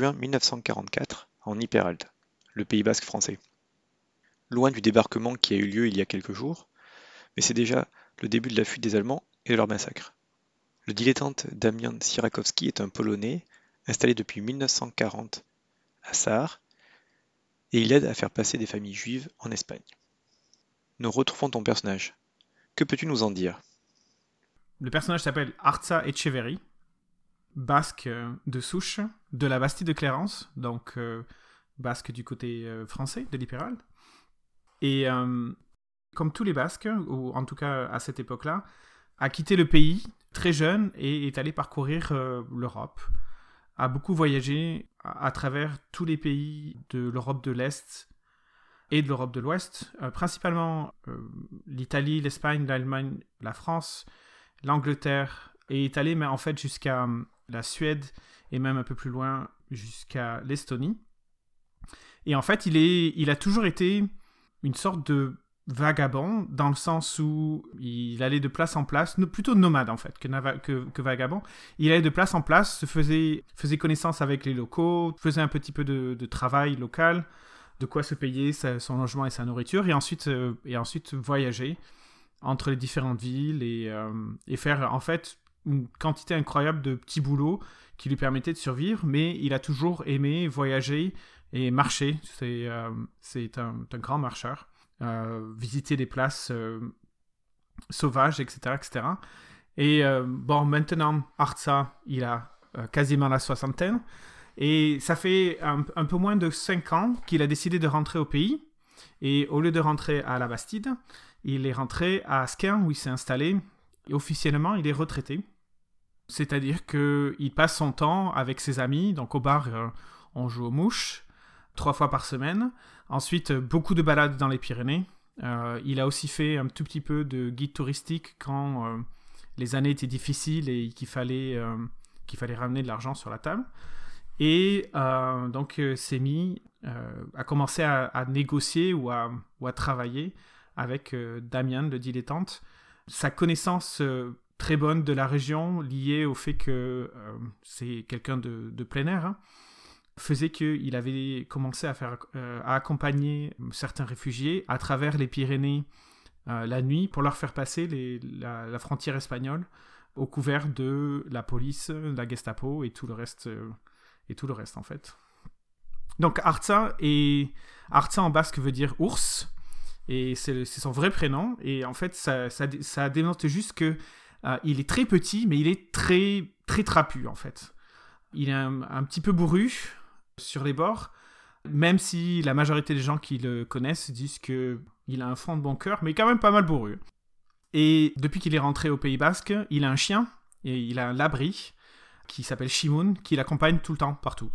juin 1944, en Yperalde, le Pays basque français. Loin du débarquement qui a eu lieu il y a quelques jours, mais c'est déjà le début de la fuite des Allemands et de leur massacre. Le dilettante Damian Sirakowski est un Polonais installé depuis 1940 à Sarre et il aide à faire passer des familles juives en Espagne. Nous retrouvons ton personnage. Que peux-tu nous en dire? Le personnage s'appelle Arza Echeverry basque euh, de souche de la Bastille de Clérance, donc euh, basque du côté euh, français de l'Ipéral. Et comme tous les Basques, ou en tout cas à cette époque-là, a quitté le pays très jeune et est allé parcourir l'Europe, a beaucoup voyagé à, travers tous les pays de l'Europe de l'Est et de l'Europe de l'Ouest, principalement l'Italie, l'Espagne, l'Allemagne, la France, l'Angleterre, et est allé mais en fait jusqu'à la Suède et même un peu plus loin jusqu'à l'Estonie. Et en fait, il, est, il a toujours été une sorte de vagabond dans le sens où il allait de place en place, plutôt nomade en fait que, que, vagabond. Il allait de place en place, se faisait, faisait connaissance avec les locaux, faisait un petit peu de, travail local, de quoi se payer son logement et sa nourriture, et ensuite, euh, et ensuite voyager entre les différentes villes et, euh, et faire en fait une quantité incroyable de petits boulots qui lui permettaient de survivre, mais il a toujours aimé voyager et marcher. C'est euh, un, grand marcheur. Euh, visiter des places euh, sauvages, etc. etc. Et bon, maintenant, Arza, il a quasiment la soixantaine. Et ça fait un, un peu moins de cinq ans qu'il a décidé de rentrer au pays. Et au lieu de rentrer à la Bastide, il est rentré à Asquin où il s'est installé officiellement, il est retraité. C'est-à-dire qu'il passe son temps avec ses amis. Donc au bar, euh, on joue aux mouches trois fois par semaine. Ensuite, beaucoup de balades dans les Pyrénées. Euh, il a aussi fait un tout petit peu de guide touristique quand euh, les années étaient difficiles et qu'il fallait, fallait ramener de l'argent sur la table. Et donc, s'est mis, a commencé à, négocier ou à, ou à, travailler avec Damien, le dilettante, sa connaissance euh, très bonne de la région, liée au fait que euh, c'est quelqu'un de, plein air, hein, faisait qu'il avait commencé à, faire, euh, à accompagner certains réfugiés à travers les Pyrénées la nuit pour leur faire passer la, frontière espagnole au couvert de la police, la Gestapo et tout le reste, et tout le reste en fait. Donc Arza, et en basque veut dire ours, et c'est son vrai prénom. Et en fait, ça, ça, ça juste que euh, il est très petit, mais il est très, très trapu, en fait. Il est un, petit peu bourru sur les bords, même si la majorité des gens qui le connaissent disent que il a un fond de bon cœur, mais quand même pas mal bourru. Et depuis qu'il est rentré au Pays Basque, il a un chien, et il a un labri, qui s'appelle Shimoun, qui l'accompagne tout le temps, partout.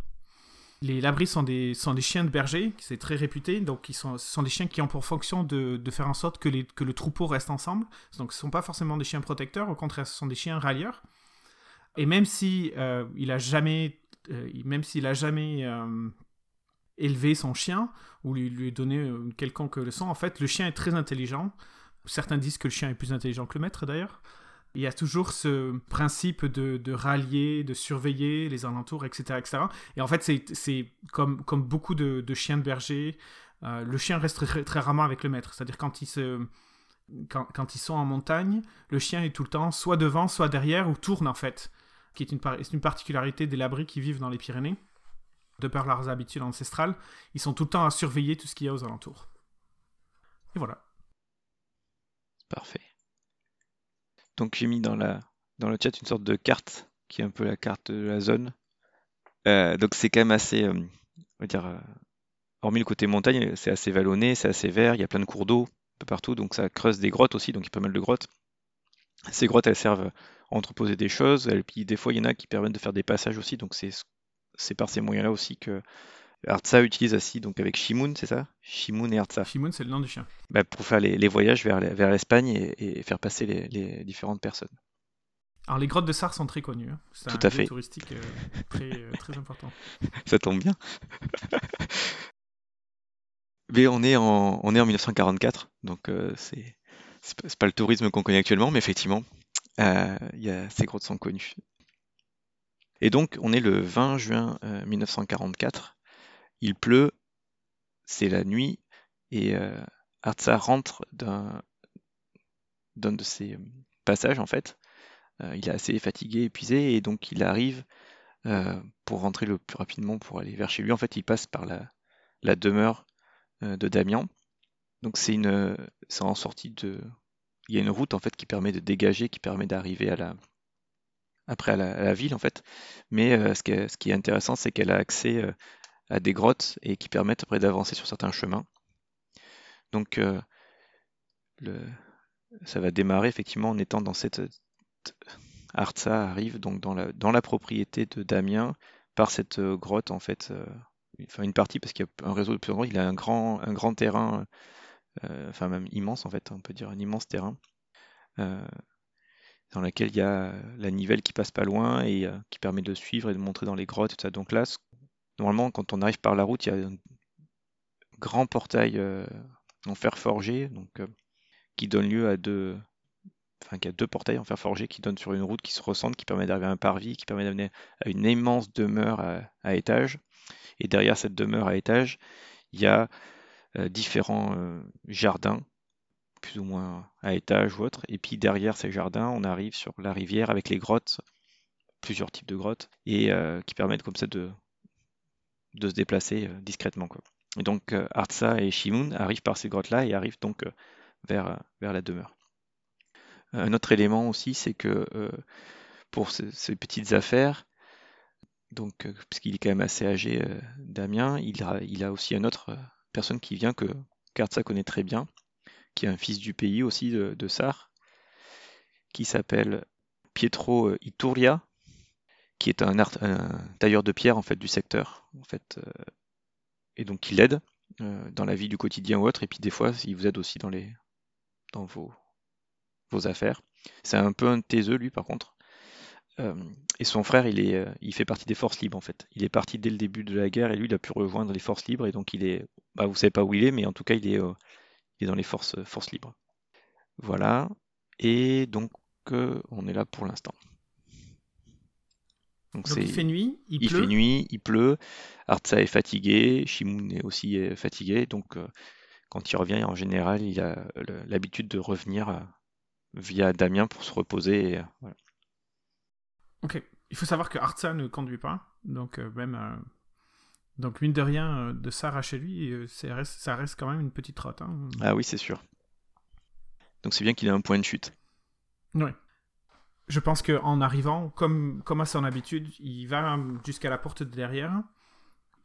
Les labris sont des, chiens de berger, c'est très réputé, donc ils sont, ce sont des chiens qui ont pour fonction de, faire en sorte que, le troupeau reste ensemble. Donc ce ne sont pas forcément des chiens protecteurs, au contraire, ce sont des chiens rallieurs. Et même si euh, il a jamais, euh, même s'il a jamais euh, élevé son chien ou lui, lui donné quelconque leçon, en fait, le chien est très intelligent. Certains disent que le chien est plus intelligent que le maître d'ailleurs. Il y a toujours ce principe de, rallier, de surveiller les alentours, etc. etc. Et en fait, c'est comme, comme beaucoup de, chiens de berger, euh, le chien reste très, rarement avec le maître. C'est-à-dire quand ils se... Quand, ils sont en montagne, le chien est tout le temps soit devant, soit derrière, ou tourne en fait, qui est une, une particularité des labris qui vivent dans les Pyrénées. De par leurs habitudes ancestrales, ils sont tout le temps à surveiller tout ce qu'il y a aux alentours. Et voilà. Parfait. Donc j'ai mis dans, le chat une sorte de carte qui est un peu la carte de la zone. Euh, donc c'est quand même assez, euh, on va dire, euh, hormis le côté montagne, c'est assez vallonné, c'est assez vert, il y a plein de cours d'eau un peu partout, donc ça creuse des grottes aussi, donc il y a pas mal de grottes. Ces grottes, elles servent à entreposer des choses, et puis des fois il y en a qui permettent de faire des passages aussi, donc c'est par ces moyens-là aussi que Artsa utilise aussi, donc avec Shimoun, c'est ça? Shimoun et Artsa. Shimoun, c'est le nom du chien. Bah, pour faire les, les voyages vers, vers l'Espagne et, et, faire passer les, les, différentes personnes. Alors les grottes de Sar sont très connues. Hein. C'est Tout un à fait. touristique euh, très, euh, très important. Ça tombe bien. mais on est en, on est en 1944, donc euh, c'est c'est pas, pas le tourisme qu'on connaît actuellement, mais effectivement, euh, y a, ces grottes sont connues. Et donc, on est le 20 juin euh, 1944. Il pleut, c'est la nuit, et euh, Artsa rentre d'un de ses passages, en fait. Euh, il est assez fatigué, épuisé, et donc il arrive euh, pour rentrer le plus rapidement pour aller vers chez lui. En fait, il passe par la, la demeure euh, de Damian. Donc c'est une, c'est en sortie de, il y a une route en fait qui permet de dégager, qui permet d'arriver à la, après à la, ville en fait. Mais euh, ce, qui est, ce qui est intéressant, c'est qu'elle a accès euh, à des grottes et qui permettent après d'avancer sur certains chemins. Donc euh, ça va démarrer effectivement en étant dans cette Artsa arrive donc dans la, dans la propriété de Damien par cette euh, grotte en fait, euh, enfin une partie parce qu'il y a un réseau de plusieurs grottes, il a un grand, terrain, euh, enfin même immense en fait, on peut dire un immense terrain, euh, dans lequel il y a la nivelle qui passe pas loin et euh, qui permet de suivre et de montrer dans les grottes et tout ça. Donc là, ce- normalement quand on arrive par la route, il y a un grand portail euh, en fer forgé, donc euh, qui donne lieu à deux, enfin qui a deux portails en fer forgé qui donnent sur une route qui se ressemble, qui permet d'arriver à un parvis, qui permet d'amener à une immense demeure à, étage. Et derrière cette demeure à étage, il y a euh, différents jardins, plus ou moins à étage ou autre. Et puis derrière ces jardins, on arrive sur la rivière avec les grottes, plusieurs types de grottes, et qui permettent comme ça de, de se déplacer euh, discrètement. Et donc euh, Artsa et Shimun arrivent par ces grottes-là et arrivent donc euh, vers, la demeure. Un autre élément aussi, c'est que pour ce- ces petites affaires, donc puisqu'il est quand même assez âgé, Damien, il a, aussi une autre personne qui vient que Kartsa connaît très bien, qui est un fils du pays aussi de, de Sar, qui s'appelle Pietro Iturria, qui est un, tailleur de pierre en fait du secteur, en fait, euh, et donc il l'aide euh, dans la vie du quotidien ou autre, et puis des fois il vous aide aussi dans les dans vos vos affaires. C'est un peu un taiseux, lui, par contre. Euh, et son frère, il, est, il fait partie des forces libres, en fait. Il est parti dès le début de la guerre et lui, il a pu rejoindre les forces libres. Et donc, il est. Bah, vous savez pas où il est, mais en tout cas, il est, il est dans les forces, forces libres. Voilà. Et donc, on est là pour l'instant. Donc, Donc il fait nuit, il, Il pleut. fait nuit, il pleut, Artsa est fatigué, Shimoun est aussi euh, fatigué, donc euh, quand il revient, en général, il a l'habitude de revenir euh, via Damien pour se reposer. et, euh, voilà. Ok. Il faut savoir que Artsa ne conduit pas, donc même donc mine de rien de Sarah chez lui, reste- ça reste quand même une petite trotte. Hein. Ah oui, c'est sûr. Donc c'est bien qu'il ait un point de chute. Ouais. Je pense que en arrivant, comme à son habitude, il va jusqu'à la porte de derrière.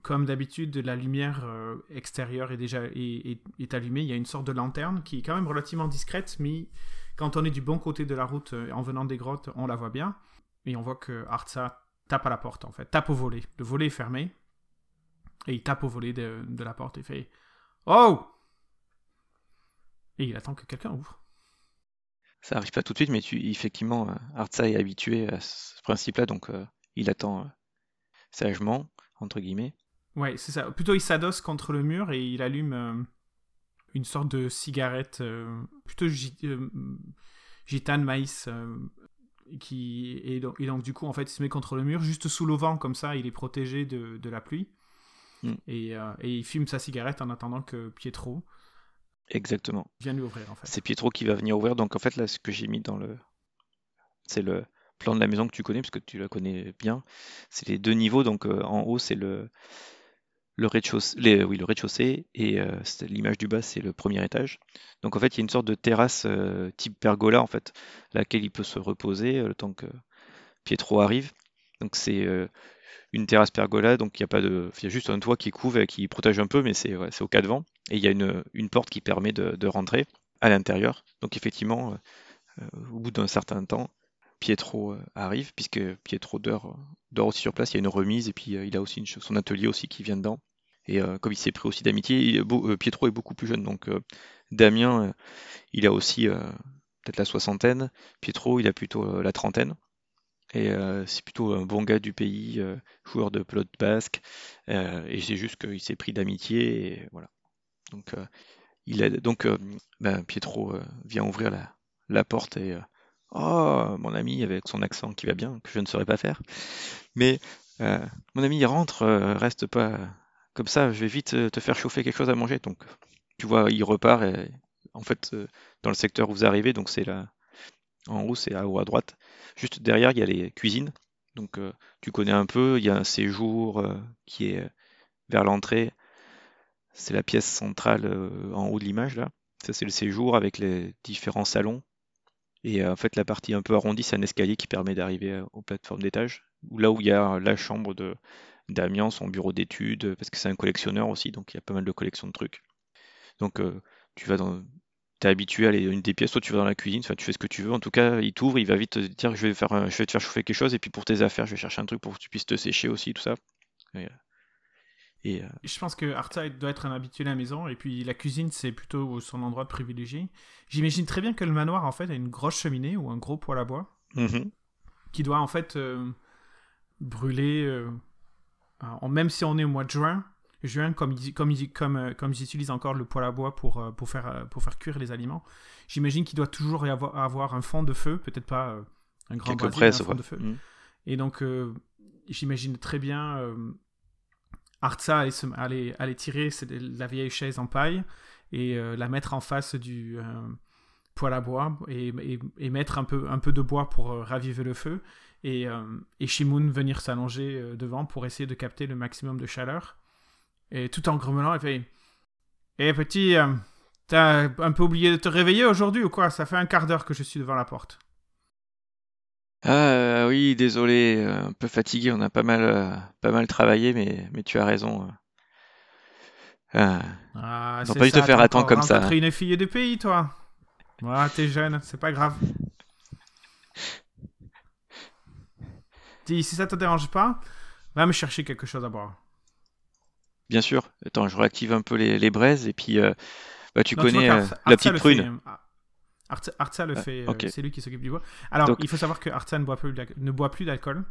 Comme d'habitude, la lumière euh, extérieure est déjà allumée. Il y a une sorte de lanterne qui est quand même relativement discrète, mais quand on est du bon côté de la route euh, en venant des grottes, on la voit bien. Et on voit que Artsa tape à la porte, en fait, tape au volet. Le volet est fermé. Et il tape au volet de la porte et fait Oh Et il attend que quelqu'un ouvre. Ça arrive pas tout de suite, mais tu, effectivement, euh, Artsa est habitué à ce principe-là, donc euh, il attend euh, sagement, entre guillemets. Ouais, c'est ça. Plutôt, il s'adosse contre le mur et il allume euh, une sorte de cigarette, plutôt gi- gitane maïs, qui et donc, et donc, du coup, en fait, il se met contre le mur, juste sous le vent, comme ça, il est protégé de, de la pluie. Mm. Et, et il fume sa cigarette en attendant que Pietro Exactement. vienne lui ouvrir, en fait. C'est Pietro qui va venir ouvrir. Donc en fait là, ce que j'ai mis dans le, c'est le plan de la maison que tu connais, parce que tu la connais bien. C'est les deux niveaux, donc en haut, c'est le, le rez-de-chaussée, oui, le rez-de-chaussée, et l'image du bas, c'est le premier étage. Donc en fait, il y a une sorte de terrasse type pergola, en fait, laquelle il peut se reposer le temps que Pietro arrive. Donc c'est une terrasse pergola, donc il y a pas de, il y a juste un toit qui couvre et qui protège un peu, mais c'est au cas de vent. Et il y a une, porte qui permet de, rentrer à l'intérieur. Donc effectivement, euh, au bout d'un certain temps, Pietro euh, arrive, puisque Pietro dort, dort, aussi sur place. Il y a une remise et puis euh, il a aussi son atelier aussi qui vient dedans. Et comme il s'est pris aussi d'amitié, Pietro est beaucoup plus jeune, donc Damien, il a aussi peut-être la soixantaine. Pietro, il a plutôt la trentaine. Et c'est plutôt un bon gars du pays, joueur de pelote basque. et c'est juste qu'il s'est pris d'amitié. Voilà. Donc, il a, donc ben, Pietro vient ouvrir la, la porte et Oh, mon ami avec son accent qui va bien, que je ne saurais pas faire. Mais mon ami, rentre, reste pas comme ça, je vais vite te faire chauffer quelque chose à manger. Donc, tu vois, il repart et en fait, dans le secteur où vous arrivez, donc c'est là, en haut, c'est à haut à droite. Juste derrière, il y a les cuisines. Donc, tu connais un peu. Il y a un séjour qui est vers l'entrée. C'est la pièce centrale en haut de l'image là. Ça, c'est le séjour avec les différents salons. Et en fait, la partie un peu arrondie, c'est un escalier qui permet d'arriver aux plateformes d'étage. Là où il y a la chambre de Damien, son bureau d'études, parce que c'est un collectionneur aussi, donc il y a pas mal de collections de trucs. Donc tu vas dans, t'es habitué à aller une des pièces, toi tu vas dans la cuisine, tu fais ce que tu veux. En tout cas, il t'ouvre, il va vite te dire je vais faire, je vais te faire chauffer quelque chose, et puis pour tes affaires, je vais chercher un truc pour que tu puisses te sécher aussi, tout ça. Et, euh, Je pense que Arta doit être un habitué à la maison, et puis la cuisine, c'est plutôt son endroit privilégié. J'imagine très bien que le manoir, en fait, a une grosse cheminée ou un gros poêle à bois mhm. qui doit, en fait, euh, brûler. Euh, même si on est au mois de juin, juin comme ils, comme, ils, comme, comme ils utilisent encore le poêle à bois pour, pour, faire, pour faire cuire les aliments, j'imagine qu'il doit toujours y avoir, avoir, un fond de feu, peut-être pas un grand brasier, un fond de feu. Mhm. Et donc, j'imagine très bien Artsa allait, allait, tirer la vieille chaise en paille et euh, la mettre en face du euh, poêle à bois et, mettre un peu, un peu de bois pour euh, raviver le feu. Et, et Shimoun venir s'allonger devant pour essayer de capter le maximum de chaleur. Et tout en grommelant, il fait Eh petit, t'as un peu oublié de te réveiller aujourd'hui ou quoi? Ça fait un quart d'heure que je suis devant la porte. Ah oui, désolé, euh, un peu fatigué, on a pas mal, euh, pas mal travaillé, mais, mais tu as raison. Euh. Ah, pas dû te faire attendre comme ça. Tu une fille de pays, toi. Voilà, t'es jeune, c'est pas grave. Dis, si ça te dérange pas, va me chercher quelque chose à boire. Bien sûr. Attends, je réactive un peu les, les braises et puis bah, tu connais la petite prune. Artsa le ah, fait, euh, c'est lui qui s'occupe du bois. Alors, il faut savoir que Artsa ne boit plus, ne boit plus d'alcool,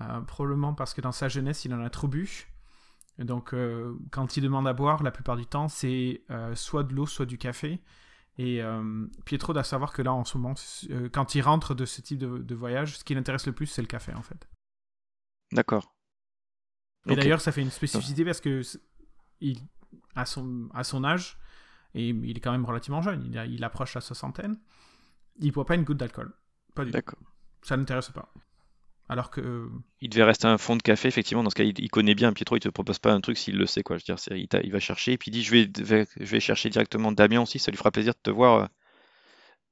euh, probablement parce que dans sa jeunesse, il en a trop bu. Donc, euh, quand il demande à boire, la plupart du temps, c'est soit de l'eau, soit du café. Et Pietro doit savoir que là, en ce moment, quand il rentre de ce type de, voyage, ce qui l'intéresse le plus, c'est le café, en fait. D'accord. Et d'ailleurs, ça fait une spécificité parce que il, à, son, à son âge, et il est quand même relativement jeune, il, il approche la soixantaine. Il boit pas une goutte d'alcool. Pas du tout. D'accord. Ça l'intéresse pas. Alors que. Euh, il devait rester un fond de café, effectivement. Dans ce cas, il, connaît bien Pietro, il te propose pas un truc s'il le sait, quoi. Je veux dire, il, il, va chercher, et puis il dit je vais, je vais chercher directement Damien aussi, ça lui fera plaisir de te voir. Euh,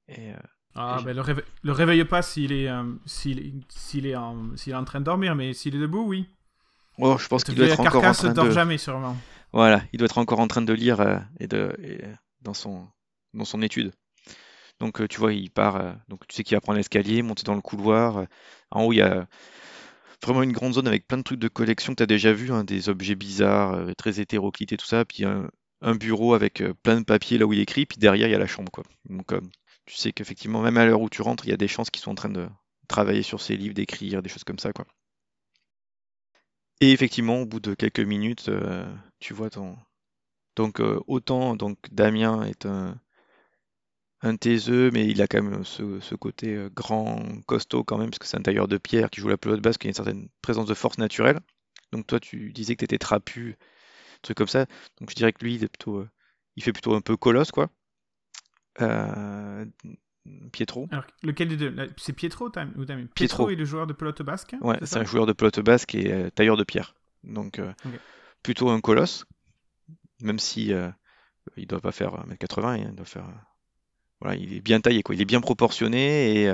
et, euh, ah, ben le, le, réveille pas s'il est, s'il, s'il est, en, s'il est en train de dormir, mais s'il est debout, oui. Oh, je pense qu'il doit être encore en train dort jamais, sûrement. Voilà, il doit être encore en train de lire euh, et de dans son dans son étude. Donc euh, tu vois, il part. Euh, donc tu sais qu'il va prendre l'escalier, monter dans le couloir. en haut, il y a vraiment une grande zone avec plein de trucs de collection que tu as déjà vu, hein, des objets bizarres, très hétéroclites et tout ça. Puis un, un bureau avec plein de papiers là où il écrit. Puis derrière, il y a la chambre, quoi. Donc tu sais qu'effectivement, même à l'heure où tu rentres, il y a des chances qu'ils sont en train de travailler sur ses livres, d'écrire, des choses comme ça, quoi. Et effectivement, au bout de quelques minutes, euh, tu vois ton. Donc, euh, autant donc Damien est un, un taiseux, mais il a quand même ce, côté euh, grand, costaud quand même, parce que c'est un tailleur de pierre qui joue la pelote basse, qui a une certaine présence de force naturelle. Donc, toi, tu disais que tu étais trapu, truc comme ça. Donc, je dirais que lui, il, est plutôt, il fait plutôt un peu colosse, quoi. Pietro. Alors, lequel des deux? C'est Pietro ou Tam- ou Damien Pietro. Pietro est le joueur de pelote basque Ouais, c'est un joueur de pelote basque et euh, tailleur de pierre. Donc euh, plutôt un colosse, même si euh, il doit pas faire 1m80, hein, il doit faire euh, voilà, il est bien taillé quoi, il est bien proportionné et,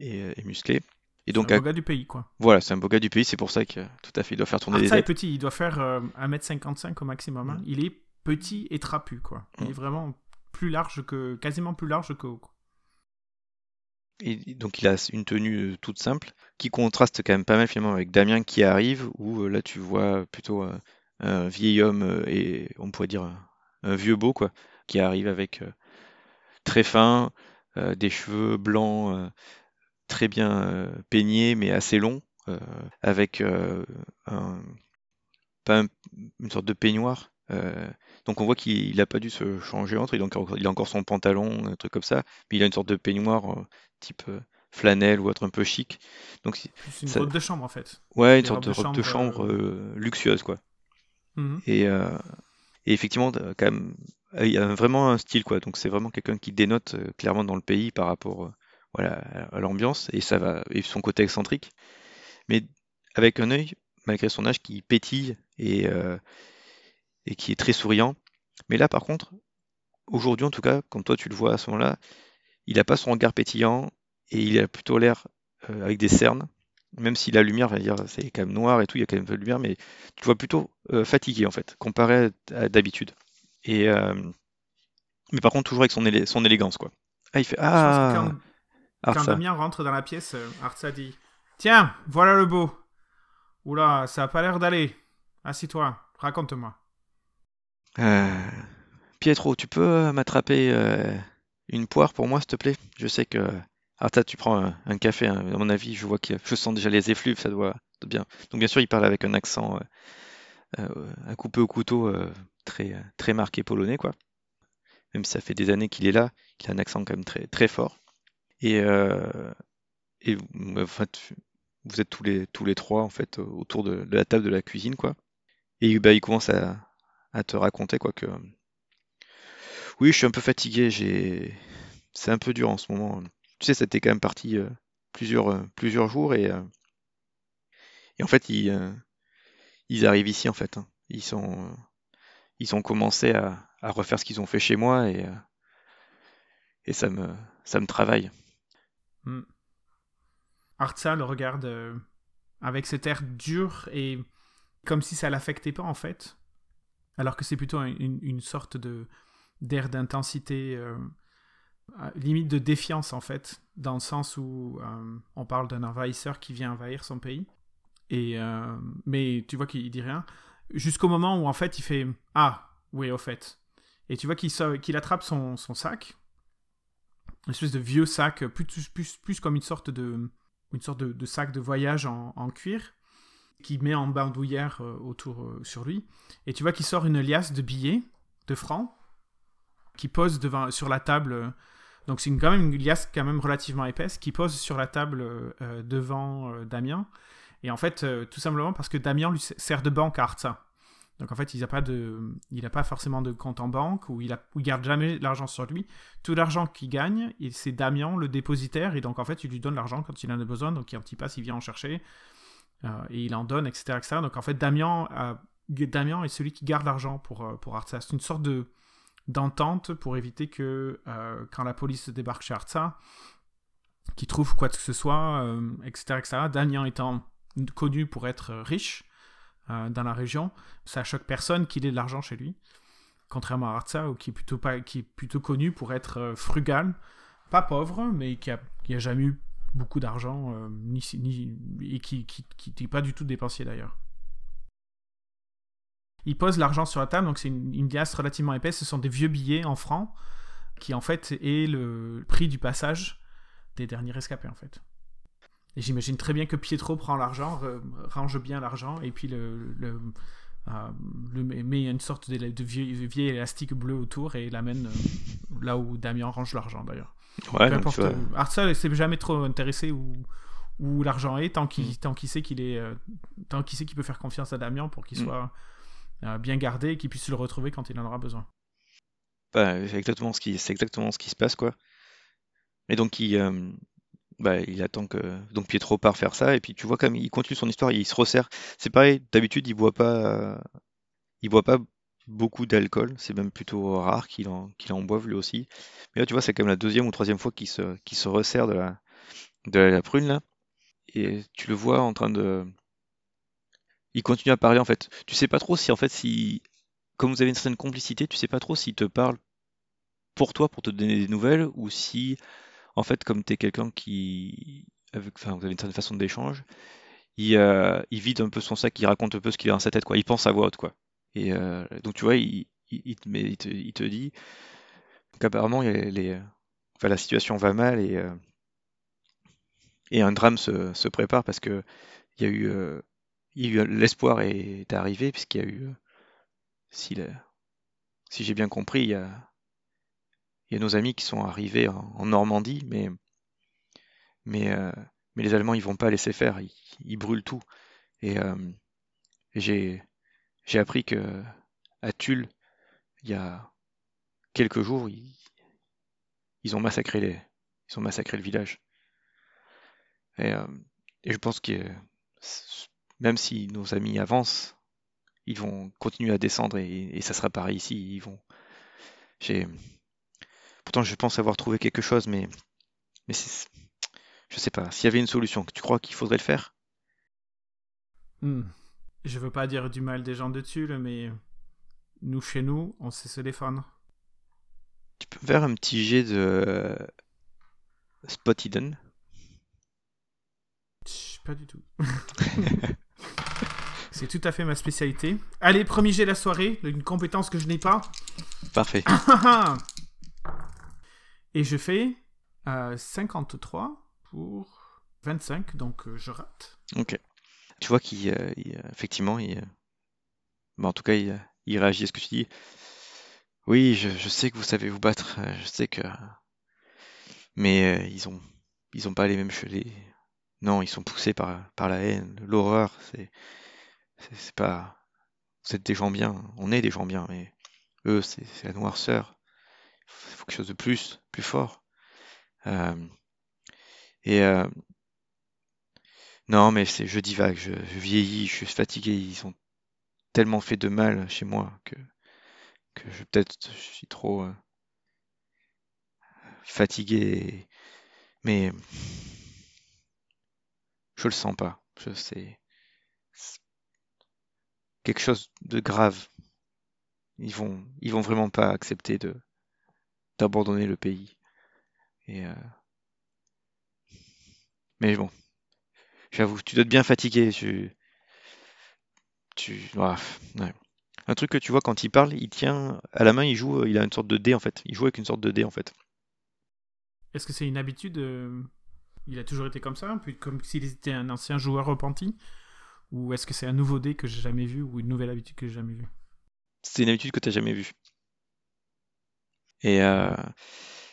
et, et musclé. Et donc C'est un à- beau gars du pays, quoi. voilà, c'est un beau gars du pays, c'est pour ça que tout à fait il doit faire tourner des Artsa est petit, il doit faire euh, 1m55 au maximum. hein. Mm. Il est petit et trapu, quoi. Il Mm. est vraiment plus large que... quasiment plus large que. Donc il a une tenue euh, toute simple qui contraste quand même pas mal finalement avec Damien qui arrive où euh, là tu vois plutôt euh, un vieil homme et on pourrait dire un, vieux beau quoi qui arrive avec très fin, des cheveux blancs très bien peignés mais assez longs avec pas un- une sorte de peignoir. donc on voit qu'il n'a pas dû se changer entre, il a encore, il a encore son pantalon, un truc comme ça, mais il a une sorte de peignoir type euh, flanelle ou autre un peu chic. Donc c'est- une Ça- robe de chambre, en fait. ouais, une sorte de robe de chambre, chambre euh, luxueuse quoi. Mhm. Et, euh, et effectivement, euh, quand même, euh, il y a vraiment un style quoi. Donc c'est vraiment quelqu'un qui dénote euh, clairement dans le pays par rapport euh, voilà à, l'ambiance et ça va et son côté excentrique, mais avec un œil malgré son âge qui pétille et euh, et qui est très souriant. Mais là par contre, aujourd'hui en tout cas, comme toi tu le vois à ce moment-là, il n'a pas son regard pétillant et il a plutôt l'air euh, avec des cernes. Même si la lumière, on va dire, c'est quand même noir et tout, il y a quand même un peu de lumière, mais tu vois plutôt euh, fatigué en fait, comparé à, à d'habitude. Et euh, mais par contre toujours avec son, élé- son élégance quoi. Ah il fait ah quand. Damien rentre dans la pièce, Artsa dit Tiens, voilà le beau. Oula, ça a pas l'air d'aller. Assis-toi, raconte-moi. Pietro, tu peux m'attraper une poire pour moi s'il te plaît? Je sais que Arta tu prends un, café, hein, à mon avis, je vois que je sens déjà les effluves, ça doit bien. Donc bien sûr il parle avec un accent euh, euh, un coupé au couteau euh, très très marqué polonais quoi. Même si ça fait des années qu'il est là, il a un accent quand même très très fort. Et, euh, et enfin, tu- vous êtes tous les tous les trois en fait autour de, de la table de la cuisine quoi. Et bah, il commence à, à te raconter quoi que oui, je suis un peu fatigué, j'ai c'est un peu dur en ce moment. Tu sais, t'est quand même parti euh, plusieurs euh, plusieurs jours et euh, en fait ils arrivent ici en fait. hein. Ils sont ils ont commencé à, refaire ce qu'ils ont fait chez moi et ça me ça me travaille. Hmm. Artsa le regarde avec cet air dur et comme si ça l'affectait pas en fait, alors que c'est plutôt un- une, une sorte de d'air d'intensité, euh, limite de défiance en fait, dans le sens où euh, on parle d'un envahisseur qui vient envahir son pays. Et euh, mais tu vois qu'il dit rien jusqu'au moment où en fait il fait ah oui au fait. Et tu vois qu'il qu'il attrape son, son sac, une espèce de vieux sac, plus, plus, plus comme une sorte de, une sorte de, sac de voyage en, cuir, qui met en bandoulière autour sur lui. Et tu vois qu'il sort une liasse de billets, de francs, qui pose devant, sur la table. euh, donc c'est quand même une liasse quand même relativement épaisse, qui pose sur la table euh, euh, devant Damien. Et en fait, tout simplement parce que Damien lui sert de banque à Artsa. Donc en fait, il n'a pas de, il a pas forcément de compte en banque ou il garde jamais l'argent sur lui. Tout l'argent qu'il gagne, c'est Damien le dépositaire et donc en fait, il lui donne l'argent quand il en a besoin. Donc il passe, il vient en chercher et il en donne, etc., etc. Donc en fait, Damien, Damien est celui qui garde l'argent pour pour. C'est une sorte de d'entente pour éviter que euh, quand la police débarque chez Artsa, qui trouve quoi que ce soit, etc., etc. Damien étant connu pour être riche euh, dans la région, ça choque personne qu'il ait de l'argent chez lui. Contrairement à Artsa, qui est plutôt, pas, qui est plutôt connu pour être euh, frugal, pas pauvre, mais qui a, jamais eu beaucoup d'argent, ni, et qui n'est pas du tout dépensier d'ailleurs. Il pose l'argent sur la table, donc c'est une, une liasse relativement épaisse, ce sont des vieux billets en francs, qui en fait est le prix du passage des derniers rescapés en fait. Et j'imagine très bien que Pietro prend l'argent, range bien l'argent, et puis le, le, euh, le met une sorte de, de vieux, vieux élastique bleu autour et l'amène euh, là où Damien range l'argent d'ailleurs. Ouais, Peu importe. Artsa s'est jamais trop intéressé où, où l'argent est, tant qu'il Mm. tant qu'il sait qu'il est, euh, tant qu'il sait qu'il peut faire confiance à Damien pour qu'il Mm. soit bien gardé et qu'il puisse le retrouver quand il en aura besoin. bah, c'est exactement ce qui exactement ce qui se passe quoi. Et donc il, euh, bah, il attend que donc Pietro part faire ça et puis tu vois comme il continue son histoire, il se resserre. C'est pareil, d'habitude il boit pas, euh, il boit pas beaucoup d'alcool, c'est même plutôt rare qu'il en, qu'il en boive lui aussi. Mais là tu vois c'est comme la deuxième ou troisième fois qu'il se, qu'il se resserre de la, de la prune là et tu le vois en train de, il continue à parler en fait. Tu sais pas trop si en fait si comme vous avez une certaine complicité, tu sais pas trop s'il te parle pour toi pour te donner des nouvelles ou si en fait, comme tu es quelqu'un qui. Enfin, vous avez une certaine façon d'échange, il, euh, il, vide un peu son sac, il raconte un peu ce qu'il a dans sa tête, quoi. Il pense à voix haute, quoi. Et euh, donc, tu vois, il, il, il, te, il te, dit qu'apparemment, les, enfin, la situation va mal et, euh, et un drame se, se, prépare parce que il y a eu, eu l'espoir est arrivé, puisqu'il y a eu, si, si j'ai bien compris, il y a il y a nos amis qui sont arrivés en, Normandie, mais, mais, euh, mais les Allemands, ils vont pas laisser faire, ils, brûlent tout. Et, euh, j'ai, j'ai appris que à Tulle, il y a quelques jours, ils, ils ont massacré les, ils ont massacré le village. Et, euh, et je pense que même si nos amis avancent, ils vont continuer à descendre et, et ça sera pareil ici. Ils vont. J'ai, Pourtant, je pense avoir trouvé quelque chose, mais, mais je sais pas. S'il y avait une solution, tu crois qu'il faudrait le faire? Hmm. Je veux pas dire du mal des gens de Tulle, mais nous, chez nous, on sait se défendre. Tu peux faire un petit jet de Spot Hidden? Pas du tout. C'est tout à fait ma spécialité. Allez, premier jet de la soirée, une compétence que je n'ai pas. Parfait. Et je fais 53 euh, pour 25, donc euh, je rate. Ok. Tu vois qu'il, euh, effectivement, il, en tout cas, il, réagit à ce que tu dis. Oui, je, sais que vous savez vous battre. Je sais que, mais ils ont, ils ont pas les mêmes cheveux. Non, ils sont poussés par, la haine, l'horreur. C'est, c'est pas. Vous êtes des gens bien. On est des gens bien, mais eux, c'est la noirceur il faut quelque chose de plus, plus fort. Euh, et euh, non, mais c'est, je divague, je, je, vieillis, je suis fatigué. Ils ont tellement fait de mal chez moi que, que je peut-être je suis trop euh, fatigué. Mais je le sens pas. Je sais quelque chose de grave. Ils vont, ils vont vraiment pas accepter de d'abandonner le pays. Euh, Mais bon, j'avoue, tu dois être bien fatigué. Un truc que tu vois quand il parle, il tient à la main, il joue, il a une sorte de dé en fait. Il joue avec une sorte de dé en fait. Est-ce que c'est une habitude euh, Il a toujours été comme ça, puis comme s'il était un ancien joueur repenti Ou est-ce que c'est un nouveau dé que j'ai jamais vu ou une nouvelle habitude que j'ai jamais vue? C'est une habitude que tu n'as jamais vue. Et euh,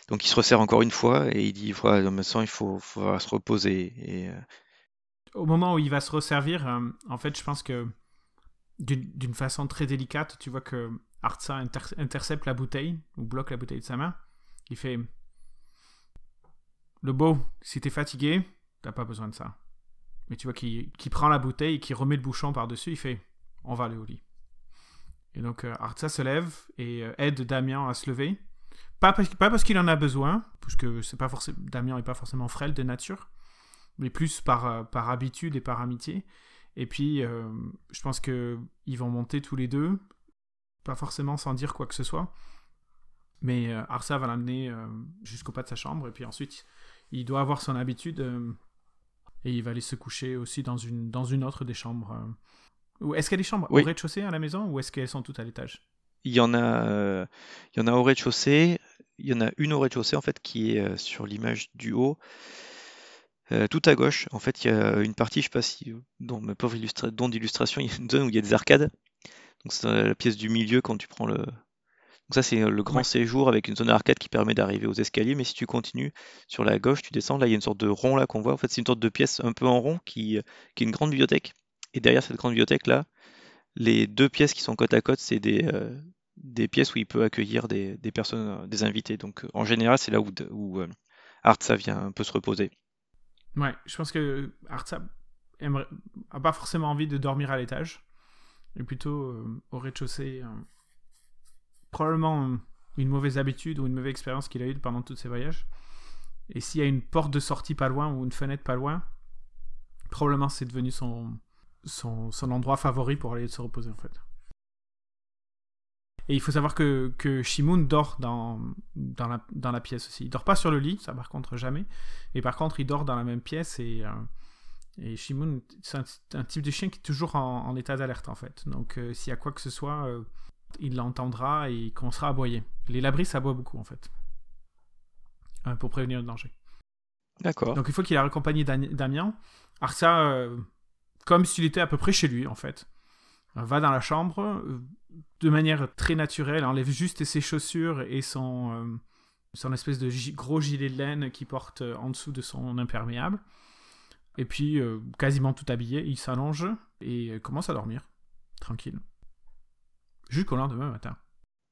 donc il se resserre encore une fois et il dit voilà, dans maintenant il faut, faut se reposer. Et, euh, Au moment où il va se resservir, euh, en fait, je pense que d'une façon très délicate, tu vois que Artsa intercepte la bouteille ou bloque la bouteille de sa main. Il fait Le beau, si t'es fatigué, t'as pas besoin de ça. Mais tu vois qu'il prend la bouteille et qu'il remet le bouchon par-dessus, il fait On va aller au lit. Et donc Artsa se lève et aide Damien à se lever. Pas parce, pas parce qu'il en a besoin, puisque pas Damien n'est pas forcément frêle de nature, mais plus par, euh, habitude et par amitié. Et puis, euh, je pense qu'ils vont monter tous les deux, pas forcément sans dire quoi que ce soit. Mais euh, Arsa va l'amener jusqu'au pas de sa chambre, et puis ensuite, il doit avoir son habitude, et il va aller se coucher aussi dans une, dans une autre des chambres. Est-ce qu'il y a des chambres au rez-de-chaussée à la maison, ou est-ce qu'elles sont toutes à l'étage? Il y en a, il y en a au rez-de-chaussée, il y en a une au rez-de-chaussée en fait qui est euh, sur l'image du haut. Euh, tout à gauche, en fait, il y a une partie, je sais pas si dans ma pauvre don d'illustration, il y a une zone où il y a des arcades. Donc c'est la pièce du milieu quand tu prends le. Donc ça c'est le grand séjour avec une zone arcade qui permet d'arriver aux escaliers. Mais si tu continues sur la gauche, tu descends. Là il y a une sorte de rond là qu'on voit. En fait c'est une sorte de pièce un peu en rond qui, qui est une grande bibliothèque. Et derrière cette grande bibliothèque là, les deux pièces qui sont côte à côte, c'est des, euh, des pièces où il peut accueillir des, personnes, euh, des invités. Donc euh, en général, c'est là où, où euh, Artsa vient un peu se reposer. Ouais, je pense que Artsa aimerait, a pas forcément envie de dormir à l'étage, et plutôt euh, au rez-de-chaussée. Probablement une mauvaise habitude ou une mauvaise expérience qu'il a eue pendant tous ses voyages. Et s'il y a une porte de sortie pas loin ou une fenêtre pas loin, probablement c'est devenu son, son, endroit favori pour aller se reposer en fait. Et il faut savoir que, que Shimun dort dans, dans, la, dans la pièce aussi. Il dort pas sur le lit, ça par contre jamais. Et par contre, il dort dans la même pièce et, euh, et Shimun, c'est un, type de chien qui est toujours en, en état d'alerte en fait. Donc euh, s'il y a quoi que ce soit, euh, il l'entendra et il commencera à aboyer. Les labris, ça aboie beaucoup en fait. Euh, pour prévenir le danger. D'accord. Donc une fois qu'il a accompagné Damien, Arsa, euh, comme s'il était à peu près chez lui en fait, euh, va dans la chambre de manière très naturelle, enlève juste ses chaussures et son, son espèce de gros gilet de laine qu'il porte en dessous de son imperméable. Et puis, quasiment tout habillé, il s'allonge et commence à dormir, tranquille. Jusqu'au lendemain matin.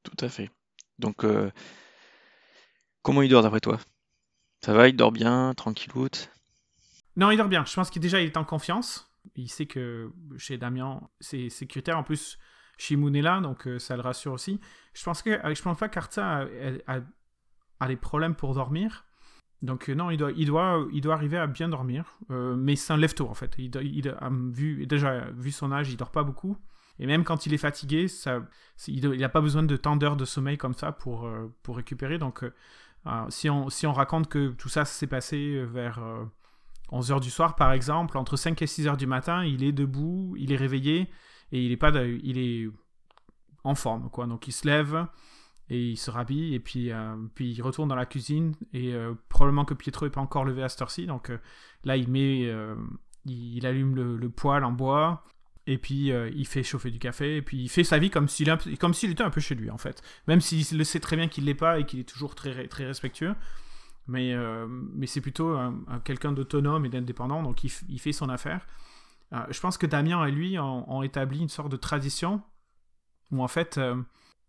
Tout à fait. Donc, euh, comment il dort d'après toi? Ça va, il dort bien, tranquilloute Non, il dort bien. Je pense qu'il déjà il est en confiance. Il sait que chez Damien, c'est sécuritaire. En plus, Shimoun est là, donc euh, ça le rassure aussi. Je pense que euh, je pense pas qu'Arta a, a- a des problèmes pour dormir. Donc euh, non, il doit, il doit, il doit arriver à bien dormir. Mais c'est un lève-tôt en fait. Il, a vu déjà vu son âge, il dort pas beaucoup. Et même quand il est fatigué, il n'a pas besoin de tant d'heures de sommeil comme ça pour, euh, pour récupérer. Donc euh, euh, si, on, si on raconte que tout ça s'est passé vers euh, 11h du soir, par exemple, entre 5 et 6 heures du matin, il est debout, il est réveillé et il est, pas il est en forme. Quoi. Donc il se lève et il se rhabille et puis, puis il retourne dans la cuisine et probablement que Pietro n'est pas encore levé à cette heure-ci. Donc là, il, met, il allume le, le poêle en bois et puis euh, il fait chauffer du café et puis il fait sa vie comme s'il, était un peu chez lui en fait. Même s'il le sait très bien qu'il l'est pas et qu'il est toujours très, très respectueux. Mais, euh, mais c'est plutôt un- un- quelqu'un d'autonome et d'indépendant, donc il, il fait son affaire. Euh, je pense que Damien et lui ont, établi une sorte de tradition où en fait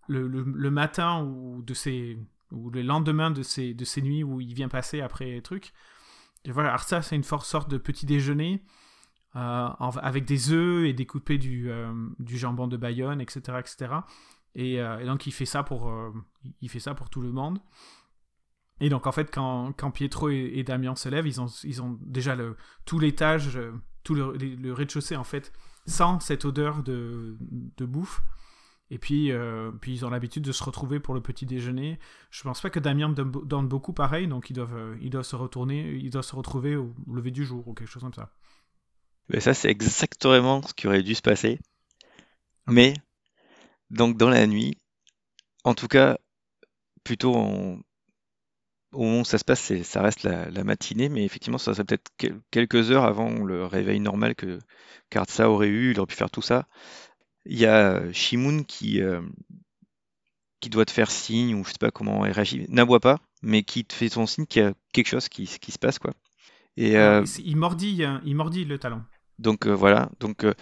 le, le- matin ou de ces ou le lendemain de ces, de nuits où il vient passer après les trucs, et voilà, alors ça c'est une sorte de petit déjeuner en- avec des œufs et découpé du, euh, du jambon de Bayonne, etc. etc. Et, euh, et donc il fait ça pour, euh, il fait ça pour tout le monde. Et donc en fait quand, quand Pietro et, et Damien se lèvent, ils ont, ils ont déjà le, tout l'étage, euh, tout le, rez-de-chaussée en fait, sans cette odeur de, de bouffe. Et puis, euh, puis ils ont l'habitude de se retrouver pour le petit déjeuner. Je pense pas que Damien donne, beaucoup pareil, donc ils doivent, euh, ils doivent se retourner, ils doivent se retrouver au lever du jour ou quelque chose comme ça. Ça, c'est exactement ce qui aurait dû se passer. Mais, donc dans la nuit, en tout cas, plutôt en- au moment où ça se passe, ça reste la, la matinée, mais effectivement, ça serait peut-être quel- quelques heures avant le réveil normal que Kartsa aurait eu, il aurait pu faire tout ça. Il y a Shimun qui, euh, qui doit te faire signe, ou je sais pas comment il réagit, n'aboie pas, mais qui te fait son signe qu'il y a quelque chose qui, qui se passe, quoi. Et, euh, Alors, il, mordit, euh, il mordit le talon. Donc euh, voilà, donc euh,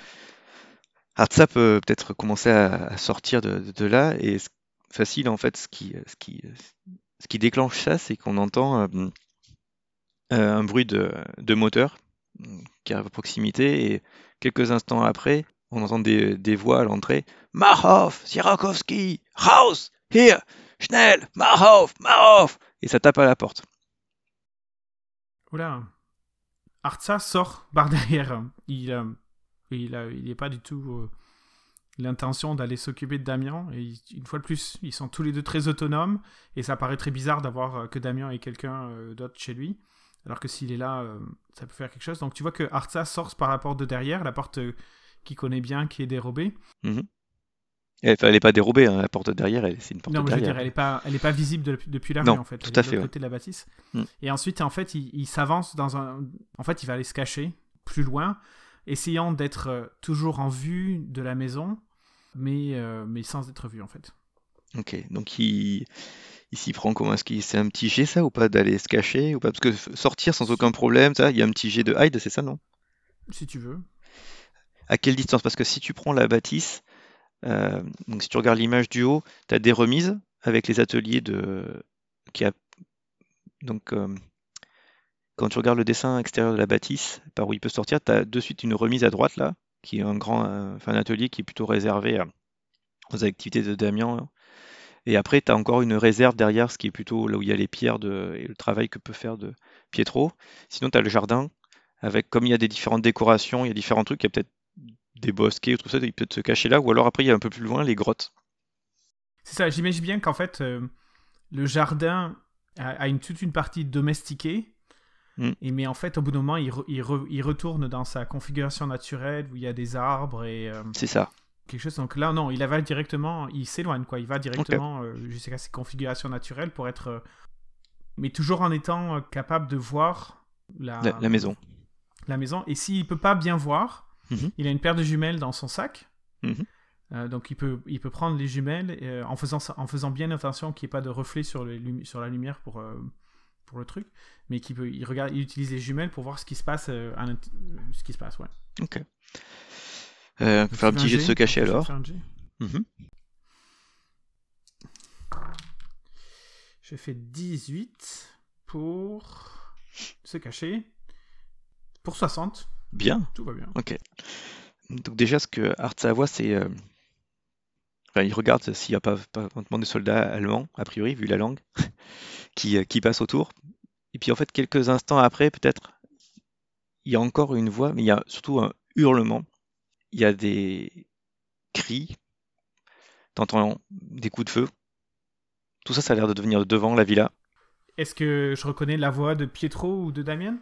Artsa peut peut-être commencer à, sortir de, là. Et facile en fait ce qui, ce qui, déclenche ça c'est qu'on entend euh, euh, un bruit de, moteur euh, qui arrive à proximité. Et quelques instants après on entend des, voix à l'entrée. Marhoff, Sirakowski, Raus, hier, Schnell, Marhoff, Marhoff et ça tape à la porte. Oula. Artsa sort par derrière. Il euh, il a- il n'est pas du tout euh, l'intention d'aller s'occuper de Damien. Et une fois de plus, ils sont tous les deux très autonomes. Et ça paraît très bizarre d'avoir euh, que Damien ait quelqu'un euh, d'autre chez lui. Alors que s'il est là, euh, ça peut faire quelque chose. Donc tu vois que Artsa sort par la porte de derrière, la porte euh, qu'il connaît bien, qui est dérobée. Enfin, elle n'est pas dérobée, hein, la porte derrière, elle- c'est une porte non, mais je veux dire, elle n'est pas, elle est pas visible de- depuis la rue, en fait. tout à fait, l'autre ouais. côté de la bâtisse. Mm. Et ensuite, en fait, il, il s'avance dans un... En fait, il va aller se cacher plus loin, essayant d'être euh, toujours en vue de la maison, mais, euh, mais sans être vu, en fait. Ok, donc il, il s'y prend comment est-ce qu'il c'est un petit jet ça ou pas d'aller se cacher ou pas? Parce que sortir sans aucun problème ça il y a un petit jet de hide c'est ça non? Si tu veux. À quelle distance? Parce que si tu prends la bâtisse euh, donc si tu regardes l'image du haut tu as des remises avec les ateliers de donc euh, quand tu regardes le dessin extérieur de la bâtisse, par où il peut sortir, tu as de suite une remise à droite là, qui est un grand euh, enfin, un atelier qui est plutôt réservé aux activités de Damien. Et après, tu as encore une réserve derrière, ce qui est plutôt là où il y a les pierres de, et le travail que peut faire de Pietro. Sinon, tu as le jardin, avec comme il y a des différentes décorations, il y a différents trucs, il y a peut-être des bosquets ou tout ça, il peut se cacher là, ou alors après, il y a un peu plus loin les grottes. C'est ça, j'imagine bien qu'en fait, euh, le jardin a, a une, toute une partie domestiquée. Mm. Et mais en fait, au bout d'un moment, il, re- il re- il retourne dans sa configuration naturelle où il y a des arbres et euh, C'est ça. quelque chose. Donc là, non, il va directement, il s'éloigne, quoi. Il va directement euh, jusqu'à ses configurations naturelles pour être. mais toujours en étant capable de voir la, La, la maison. la maison. Et s'il peut pas bien voir, Mhm. il a une paire de jumelles dans son sac. Mhm. Euh, donc il peut, il peut prendre les jumelles euh, en, faisant, en faisant bien attention qu'il n'y ait pas de reflet sur, les sur la lumière pour, euh, pour le truc. Mais qu'il peut, il, regarde, il utilise les jumelles pour voir ce qui se passe. euh, à ce qui se passe ouais. Ok. Euh, faire un petit jet de se cacher alors. Mhm. Je fais 18 pour se cacher. Pour 60, Bien. tout va bien. Ok. Donc déjà, ce que Artsa voit, c'est... euh, enfin, il regarde s'il n'y a pas, pas des soldats allemands, a priori, vu la langue, qui, euh, qui passent autour. Et puis en fait, quelques instants après, peut-être, il y a encore une voix, mais il y a surtout un hurlement. Il y a des cris. T'entends des coups de feu. Tout ça, ça a l'air de devenir devant la villa. Est-ce que je reconnais la voix de Pietro ou de Damien?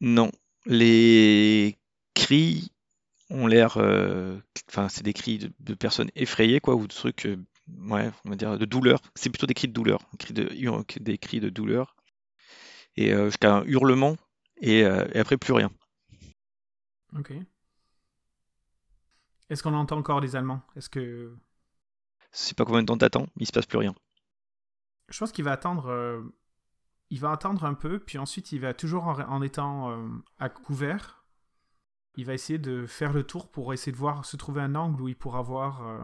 Non. Les cris ont l'air... euh, Enfin, c'est des cris de, de personnes effrayées, quoi, ou de trucs... euh, ouais, on va dire de douleur. C'est plutôt des cris de douleur. Des cris de, des cris de douleur. Et euh, jusqu'à un hurlement, et, et après plus rien. Ok. Est-ce qu'on entend encore les Allemands? Est-ce que Je sais pas combien de temps t'attends, il se passe plus rien. je pense qu'il va attendre. Il va attendre un peu, puis ensuite il va toujours en, en étant euh, à couvert. Il va essayer de faire le tour pour essayer de voir se trouver un angle où il pourra voir euh,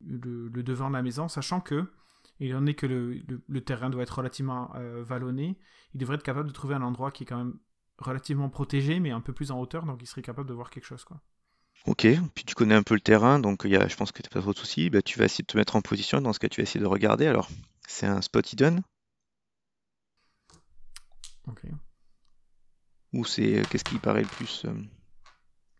le, devant de la maison, sachant que, étant donné que le, terrain doit être relativement euh, vallonné, il devrait être capable de trouver un endroit qui est quand même relativement protégé, mais un peu plus en hauteur, donc il serait capable de voir quelque chose, quoi. Ok, puis tu connais un peu le terrain, donc il y a, je pense que t'as pas trop de soucis. Bah, tu vas essayer de te mettre en position. Dans ce cas, tu vas essayer de regarder. Alors, c'est un spot hidden? Ok. ou c'est qu'est-ce qui paraît le plus euh,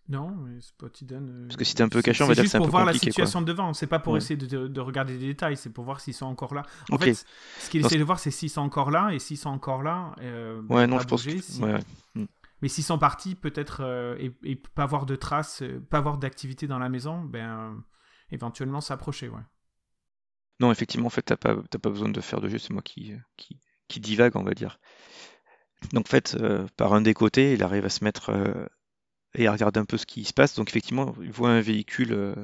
Non, mais c'est euh, Parce que si t'es un peu c'est- caché, on va dire que c'est un pour peu voir compliqué, la quoi. situation de devant. C'est pas pour Ouais. essayer de, de- de regarder des détails, c'est pour voir s'ils sont encore là. En fait, ce qu'il essaie de voir, c'est s'ils sont encore là, et s'ils sont encore là, euh, bah, Ouais, non, je pense que si- ouais, ouais. Mais s'ils sont partis, peut-être, euh, et, et pas voir de traces, euh, pas voir d'activité dans la maison, ben, euh, éventuellement s'approcher, ouais. Non, effectivement, en fait, t'as pas, pas besoin de faire de jeu, c'est moi qui, qui, qui divague, on va dire. Donc, en fait, euh, par un des côtés, il arrive à se mettre euh, et à regarder un peu ce qui se passe. Donc, effectivement, il voit un véhicule, euh,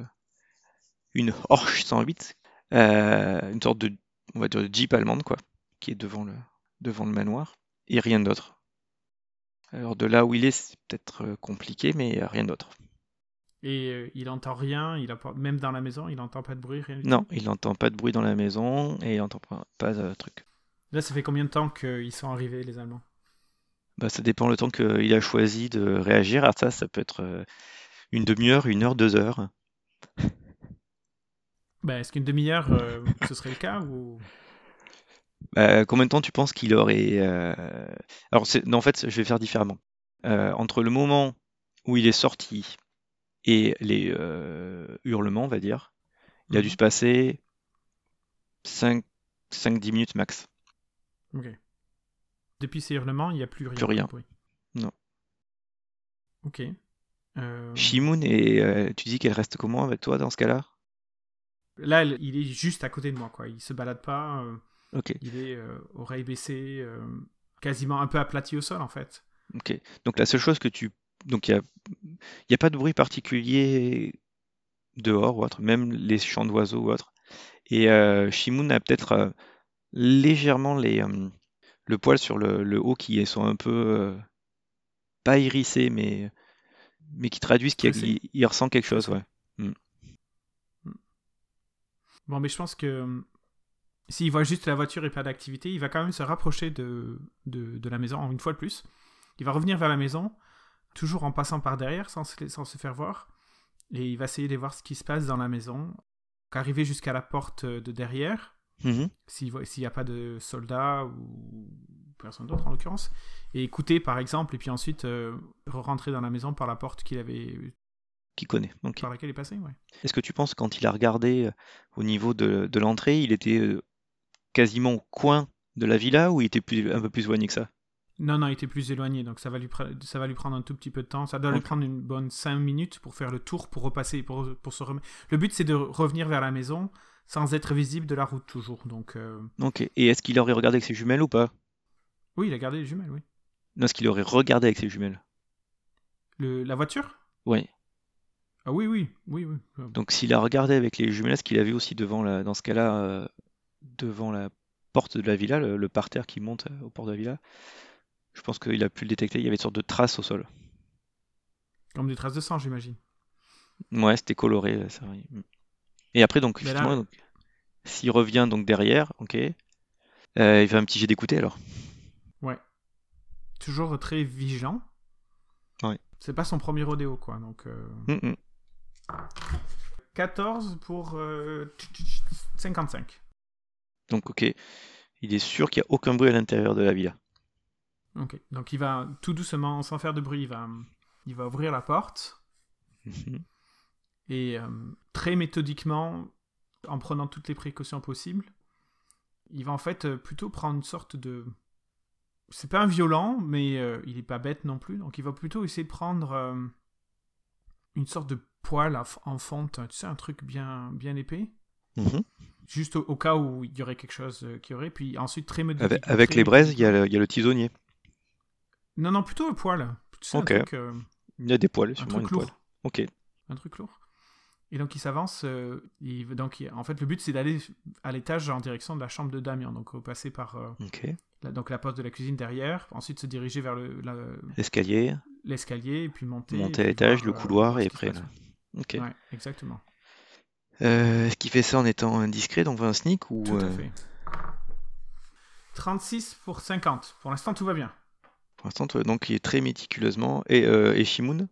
une Porsche 108, euh, une sorte de, on va dire, de Jeep allemande, quoi, qui est devant le, devant le manoir, et rien d'autre. Alors, de là où il est, c'est peut-être compliqué, mais rien d'autre. Et il entend rien, il a pas- même dans la maison, il entend pas de bruit, rien. Non, il n'entend pas de bruit dans la maison et il n'entend pas, pas de truc. Là, ça fait combien de temps qu'ils sont arrivés, les Allemands? Bah, ça dépend le temps qu'il a choisi de réagir. Alors ça, ça peut être euh, une demi-heure, une heure, deux heures. ben, Est-ce qu'une demi-heure, euh, ce serait le cas ou... Bah, combien de temps tu penses qu'il aurait... euh, Alors, non, en fait, je vais faire différemment. Euh, entre le moment où il est sorti et les euh, hurlements, on va dire, il a dû Mhm. se passer 5, 5-10 minutes max. Ok. Depuis ces hurlements, il n'y a plus rien. Plus rien. Non. Ok. Euh, Shimoun, et euh, tu dis qu'elle reste comment avec toi dans ce cas-là? Là, elle- il est juste à côté de moi, quoi. Il se balade pas. euh, Ok. il est euh, oreille baissée, quasiment un peu aplati au sol, en fait. Ok. Donc la seule chose que tu... Donc il n'y a... y a pas de bruit particulier dehors ou autre, même les chants d'oiseaux ou autre. Et Shimoun a peut-être légèrement les, le poil sur le, le haut qui sont un peu... euh, pas hérissés, mais, mais qui traduisent qu'il ressent quelque chose, ouais. Bon, mais je pense que euh, s'il voit juste la voiture et pas d'activité, il va quand même se rapprocher de, de, de la maison, une fois de plus. Il va revenir vers la maison, toujours en passant par derrière, sans se, sans se faire voir. Et il va essayer de voir ce qui se passe dans la maison. Arriver jusqu'à la porte de derrière, Mhm. s'il n'y a pas de soldats ou personne d'autre en l'occurrence, et écouter par exemple, et puis ensuite euh, rentrer dans la maison par la porte qu'il avait, Qui connaît. ok. par laquelle il est passé. Ouais. Est-ce que tu penses quand il a regardé euh, au niveau de, de l'entrée, il était euh, quasiment au coin de la villa ou il était plus, un peu plus éloigné que ça? Non, non, il était plus éloigné, donc ça va lui, ça va lui prendre un tout petit peu de temps. Ça doit lui prendre une bonne 5 minutes pour faire le tour, pour repasser, pour, pour se remettre. Le but, c'est de revenir vers la maison sans être visible de la route toujours. Donc, euh, Ok. Et est-ce qu'il aurait regardé avec ses jumelles ou pas? oui, il a gardé les jumelles, oui. Non, est-ce qu'il aurait regardé avec ses jumelles? Le, la voiture? Ouais. Ah oui, oui, oui, oui. Donc s'il a regardé avec les jumelles, est-ce qu'il a vu aussi devant la, dans ce cas-là, euh, devant la porte de la villa, le, le parterre qui monte euh, au port de la villa? Je pense qu'il a pu le détecter. Il y avait une sorte de traces au sol. Comme des traces de sang, j'imagine. Ouais, c'était coloré, euh, c'est vrai. Mm. Et après, donc, Mais là- effectivement, donc, s'il revient donc derrière, ok, euh, il fait un petit jet d'écouter alors. Ouais. Toujours très vigilant. Ouais. C'est pas son premier rodéo, quoi. Donc, euh, Mm, mm. 14 pour euh, 55. Donc, ok, il est sûr qu'il n'y a aucun bruit à l'intérieur de la villa. Ok. Donc, il va tout doucement, sans faire de bruit, il va, il va ouvrir la porte. Mhm. Et euh, très méthodiquement, en prenant toutes les précautions possibles, il va en fait euh, plutôt prendre une sorte de. C'est pas un violent, mais euh, il est pas bête non plus. Donc il va plutôt essayer de prendre euh, une sorte de f- en fonte, tu sais, un truc bien, bien épais, Mhm. juste au, au cas où il y aurait quelque chose qui aurait. Puis ensuite très méthodiquement. Avec, avec très les braises, il y, a le, il y a le tisonnier. Non, non, plutôt un poêle. Tu sais, un truc, Il y a des poils, un sûrement truc une lourd. poêle. Ok. un truc lourd. Et donc il s'avance. euh, il- donc il- en fait le but c'est d'aller à l'étage en direction de la chambre de Damien. Donc euh, passer par euh, la, donc la porte de la cuisine derrière, ensuite se diriger vers le- L'escalier, l'escalier et puis monter. monter à l'étage, le couloir et après. Ok. Ouais, exactement. Euh, Est-ce qu'il fait ça en étant indiscret, donc un sneak ou Tout à fait. 36 pour 50. Pour l'instant tout va bien. pour l'instant, donc il est très méticuleusement. Et, et Shimoun?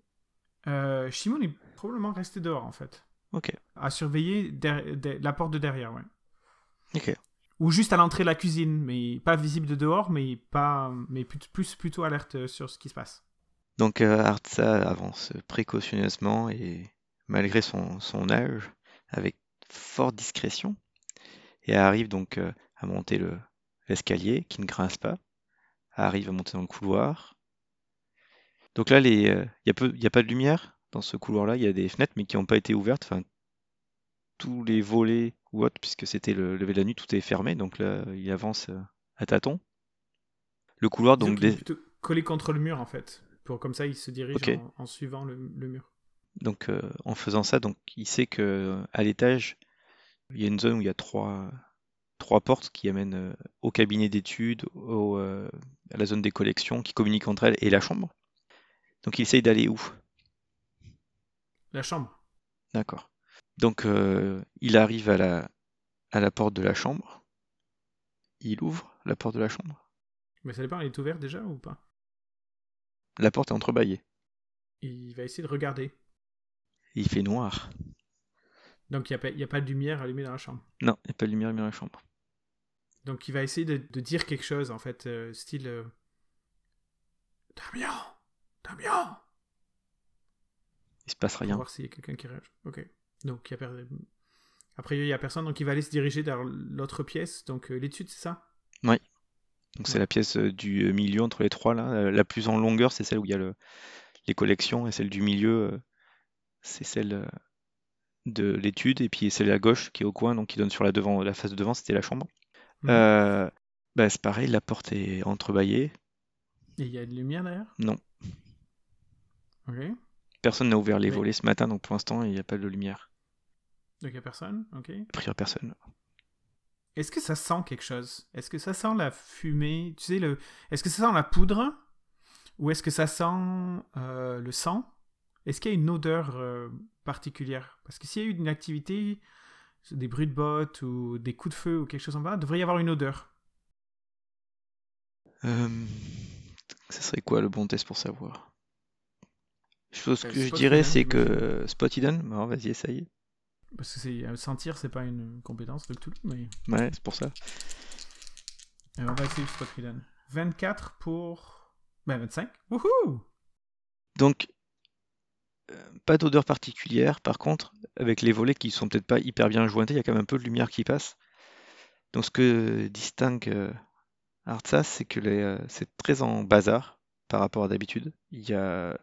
Euh, Shimon est probablement resté dehors en fait. Ok. À surveiller der- der- la porte de derrière, ouais. Ok. Ou juste à l'entrée de la cuisine, mais pas visible de dehors, mais pas, mais plus, plus plutôt alerte sur ce qui se passe. Donc euh, Artsa avance précautionneusement et malgré son, son âge, avec forte discrétion, et arrive donc euh, à monter le, l'escalier qui ne grince pas, arrive à monter dans le couloir. Donc là, il n'y a, peu- y a pas de lumière? Dans ce couloir-là, il y a des fenêtres mais qui n'ont pas été ouvertes, enfin tous les volets ou autres, puisque c'était le lever de la nuit, tout est fermé, donc là il avance euh, à tâtons. Le couloir donc plutôt collé contre le mur en fait. Pour comme ça, il se dirige en, en suivant le, le mur. Donc euh, en faisant ça, donc il sait que euh, à l'étage, il y a une zone où il y a trois, trois portes qui amènent euh, au cabinet d'études, au, euh, à la zone des collections, qui communiquent entre elles et la chambre. Donc il essaye d'aller où? La chambre. D'accord. Donc euh, il arrive à la, à la porte de la chambre. Il ouvre la porte de la chambre. Mais ça dépend, elle est ouverte déjà ou pas? La porte est entrebâillée. Il va essayer de regarder. Il fait noir. Donc il n'y a, a pas de lumière allumée dans la chambre. Non, il n'y a pas de lumière allumée dans la chambre. Donc il va essayer de, de dire quelque chose en fait, euh, style euh, Damien Damien Il se passe rien. voir s'il y a quelqu'un qui réagit. Ok. Donc il y a Après il y a personne, donc il va aller se diriger vers l'autre pièce, donc euh, l'étude, c'est ça? Donc c'est la pièce euh, du euh, milieu entre les trois là. La plus en longueur, c'est celle où il y a le- les collections, et celle du milieu, c'est celle de l'étude, et puis celle à gauche qui est au coin, donc qui donne sur la devant, la face de devant, c'était la chambre. Mhm. Euh, bah, c'est pareil, la porte est entrebâillée. Et il y a de lumière derrière Non. Ok. Personne n'a ouvert les volets ce matin, donc pour l'instant il n'y a pas de lumière. Donc il y a personne, ok. A priori personne. Est-ce que ça sent quelque chose? Est-ce que ça sent la fumée? Tu sais, le... est-ce que ça sent la poudre? Ou est-ce que ça sent euh, le sang? Est-ce qu'il y a une odeur euh, particulière? Parce que s'il y a eu une activité, des bruits de bottes ou des coups de feu ou quelque chose en bas, devrait y avoir une odeur. Euh, ça serait quoi le bon test pour savoir? Chose Euh, que je spot dirais, hidden, c'est que spot hidden, bon, vas-y, essaye. Parce que c'est, euh, sentir, c'est pas une compétence de Cthulhu, mais Ouais, c'est pour ça. euh, on va essayer Spot Hidden. 24 pour. Ben 25. Wouhou! Donc, pas d'odeur particulière. Par contre, avec les volets qui sont peut-être pas hyper bien jointés, il y a quand même un peu de lumière qui passe. Donc, ce que distingue Artsas, c'est que les, c'est très en bazar par rapport à d'habitude. Il y a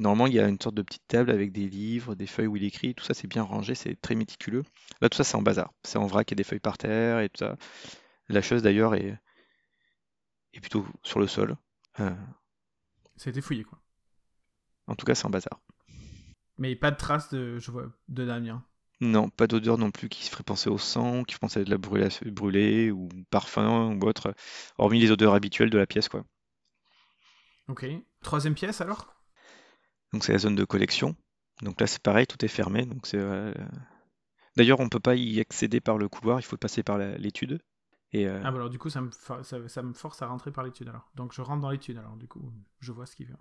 Normalement, il y a une sorte de petite table avec des livres, des feuilles où il écrit, tout ça c'est bien rangé, c'est très méticuleux. Là, tout ça c'est en bazar. C'est en vrac, il y a des feuilles par terre et tout ça. La chose d'ailleurs est, est plutôt sur le sol. Euh, Ça a été fouillé, quoi. en tout cas, c'est en bazar. Mais pas de traces de, je vois, de Damien. Non, pas d'odeur non plus qui se ferait penser au sang, qui ferait penser à de la brûlée ou parfum ou autre, hormis les odeurs habituelles de la pièce, quoi. Ok. Troisième pièce alors? Donc c'est la zone de collection. Donc là c'est pareil, tout est fermé. Donc c'est euh, d'ailleurs on peut pas y accéder par le couloir, il faut passer par l'étude. Et euh, Ah bah alors du coup ça me, for- ça, ça me force à rentrer par l'étude alors. Donc je rentre dans l'étude alors du coup je vois ce qu'il veut.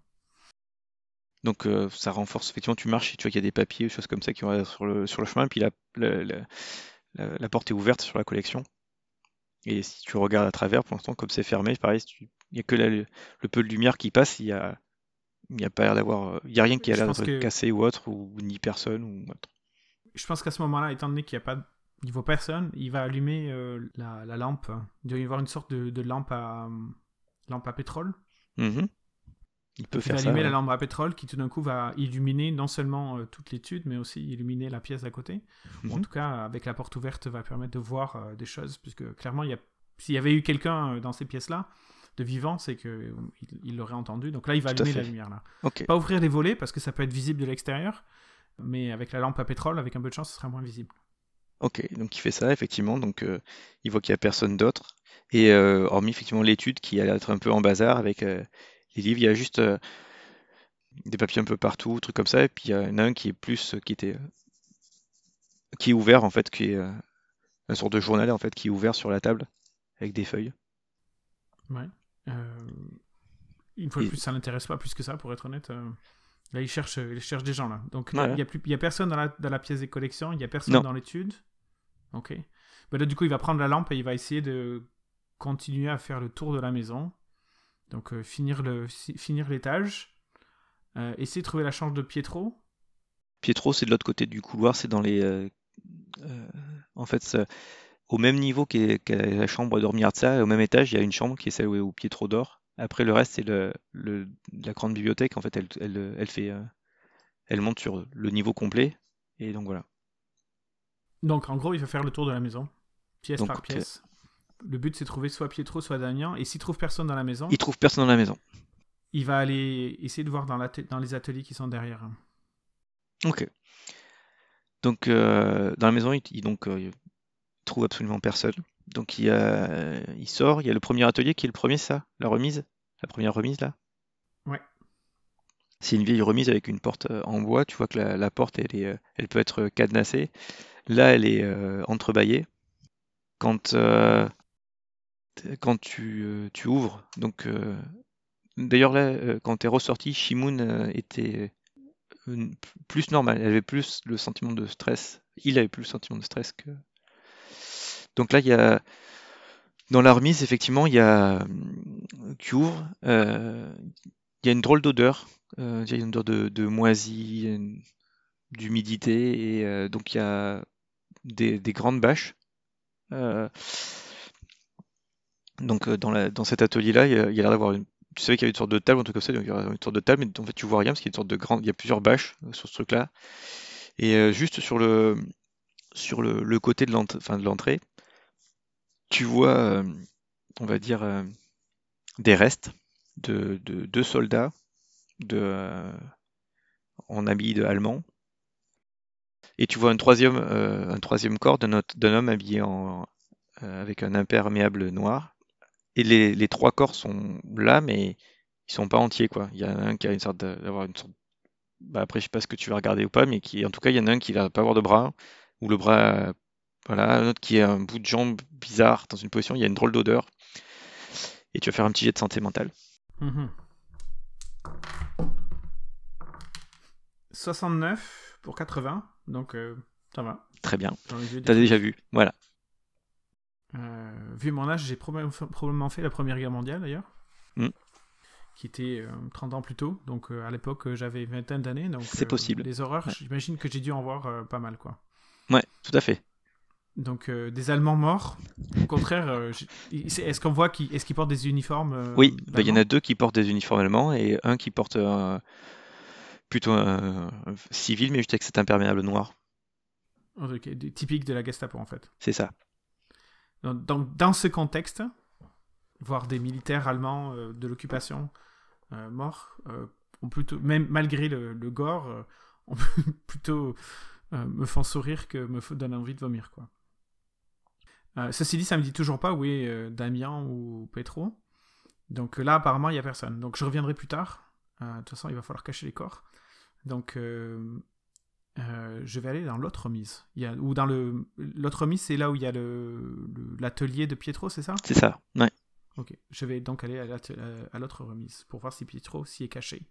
donc euh, ça renforce effectivement. Tu marches et tu vois qu'il y a des papiers, des choses comme ça qui vont sur le sur le chemin. Puis la, la, la- porte est ouverte sur la collection. Et si tu regardes à travers, pour l'instant comme c'est fermé, pareil, il y a que la- le peu de lumière qui passe. Il y a il y a pas l'air d'avoir, euh, il y a rien qui a l'air d'être que- cassé ou autre ou ni personne ou autre. Je pense qu'à ce moment-là, étant donné qu'il n'y a pas de... Il voit personne, il va allumer euh, la, la lampe. Il doit y avoir une sorte de, de lampe à euh, lampe à pétrole. Mhm. Il peut Il faire va ça. allumer la lampe à pétrole qui tout d'un coup va illuminer non seulement euh, toute l'étude, mais aussi illuminer la pièce d'à côté. Ou En Mhm. tout cas, avec la porte ouverte, va permettre de voir euh, des choses, puisque clairement, il y a... s'il y avait eu quelqu'un dans ces pièces-là, de vivant, c'est qu'il il l'aurait entendu. Donc là, il va Tout allumer la lumière. là. Ok. Pas ouvrir les volets, parce que ça peut être visible de l'extérieur, mais avec la lampe à pétrole, avec un peu de chance, ce sera moins visible. Ok, donc il fait ça, effectivement. Donc euh, il voit qu'il n'y a personne d'autre. Et euh, hormis effectivement l'étude qui a l'air d'être un peu en bazar avec euh, les livres, il y a juste des papiers un peu partout, trucs comme ça. Et puis il y en a un qui est plus, qui était, qui est ouvert en fait, qui est un sorte de journal en fait, qui est ouvert sur la table avec des feuilles. Ouais. Euh, Une fois de plus, ça l'intéresse pas plus que ça, pour être honnête. Euh, Là, il cherche, il cherche des gens, là. Donc, Ouais. il n'y a, plus- il y a personne dans la, dans la pièce des collections, il n'y a personne Non. dans l'étude. Ok. Ben là, du coup, il va prendre la lampe et il va essayer de continuer à faire le tour de la maison. Donc, euh, finir le si- finir l'étage. Euh, essayer de trouver la chambre de Pietro. Pietro, c'est de l'autre côté du couloir, c'est dans les. euh, en fait, c'est au même niveau qu'est la chambre d'Ormiarza, au même étage, il y a une chambre qui est celle où, où Pietro dort. Après, le reste, c'est le, le- la grande bibliothèque. En fait, elle, elle, elle fait, euh, elle monte sur le niveau complet. Et donc voilà. Donc, en gros, il va faire le tour de la maison, pièce Donc, par pièce. Le but, c'est de trouver soit Pietro, soit Damien. Et s'il trouve personne dans la maison, Il trouve personne dans la maison. il va aller essayer de voir dans, dans les ateliers qui sont derrière. Ok. Donc, euh, dans la maison, il, donc, euh, trouve absolument personne. Donc, il, a- il sort. Il y a le premier atelier qui est le premier, ça La remise La première remise, là Ouais. C'est une vieille remise avec une porte euh, en bois. Tu vois que la, la porte, elle est, euh, elle peut être cadenassée. Là, elle est euh, entrebâillée. Quand, euh, quand tu, euh, tu ouvres, donc, euh, d'ailleurs, là, euh, quand tu es ressorti, Shimoun euh, était euh, plus normal. Elle avait plus le sentiment de stress. Il avait plus le sentiment de stress que. Donc là, il y a. Dans la remise, effectivement, il y a. Tu ouvres, euh, il y a une drôle d'odeur. Euh, il y a une odeur de, de d'humidité, et euh, donc il y a des, des grandes bâches. Euh, donc euh, dans, cet atelier-là, il y a, l'air d'avoir une. Tu savais qu'il y avait une sorte de table, un truc comme ça, donc il y a une sorte de table, mais en fait tu vois rien parce qu'il y a une sorte de grande. Il y a plusieurs bâches euh, sur ce truc-là. Et euh, juste sur le sur le, côté de l'entrée, tu vois, euh, on va dire, euh, des restes de, de deux soldats euh, en habits de allemands. Et tu vois un troisième, un troisième corps d'un homme habillé en, avec un imperméable noir. Et les, trois corps sont là, mais ils sont pas entiers, quoi. Il y en a un qui a une sorte d'avoir une sorte bah après je sais pas ce que tu vas regarder ou pas, mais qui en tout cas il y en a un qui va pas avoir de bras, ou le bras, voilà, un autre qui a un bout de jambe bizarre dans une position, il y a une drôle d'odeur, et tu vas faire un petit jet de santé mentale. Mhm. 69 pour 80, donc euh, ça va. Très bien. T'as déjà vu, voilà. Euh, vu mon âge, j'ai probablement fait la Première Guerre mondiale d'ailleurs. Mm. Qui était euh, 30 ans plus tôt. Donc euh, à l'époque, euh, j'avais vingtaine d'années. donc C'est euh, possible. Les horreurs, Ouais. j'imagine que j'ai dû en voir euh, pas mal. quoi. Ouais, tout à fait. Donc euh, des Allemands morts. Au contraire, euh, est-ce qu'on voit qu'ils portent des uniformes euh, Oui, bah, il y en a deux qui portent des uniformes allemands et un qui porte un- plutôt un, un civil, mais juste avec cet imperméable noir. Typiques de la Gestapo en fait. C'est ça. Donc, dans, dans ce contexte, voir des militaires allemands de l'occupation morts, plutôt, même malgré le, le gore, euh, ont plutôt me font sourire que me donnent envie de vomir. Quoi. Euh, ceci dit, ça me dit toujours pas où est euh, Damien ou Petro. Donc euh, là, apparemment, il n'y a personne. Donc je reviendrai plus tard. De toute façon, il va falloir cacher les corps. Donc je vais aller dans l'autre remise. Il y a, ou dans le l'autre remise, c'est là où il y a le le- l'atelier de Pietro, c'est ça? C'est ça. Ouais. Ok. Je vais donc aller à l'autre remise pour voir si Pietro s'y est caché.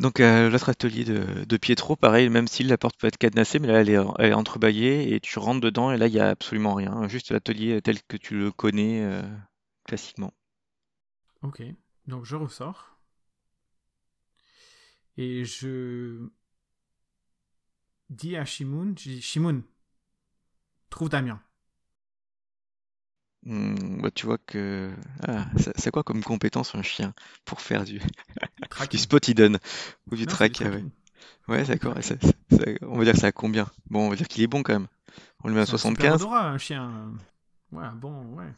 Donc euh, l'autre atelier de, Pietro, pareil, même si la porte peut être cadenassée, mais là elle est, entrebâillée et tu rentres dedans et là il y a absolument rien, juste l'atelier tel que tu le connais euh, classiquement. Ok. Donc je ressors. Et je dis à Shimoun, je dis Shimoun, trouve Damien. Hmm, bah, tu vois que ah, c'est quoi comme compétence un chien pour faire du, du spot hidden ou du Non, track du ah ouais. Ouais, d'accord. on va dire que ça a combien? Bon, on va dire qu'il est bon quand même. On lui met à C'est un super 75. odorat, un chien. Ouais, bon, ouais.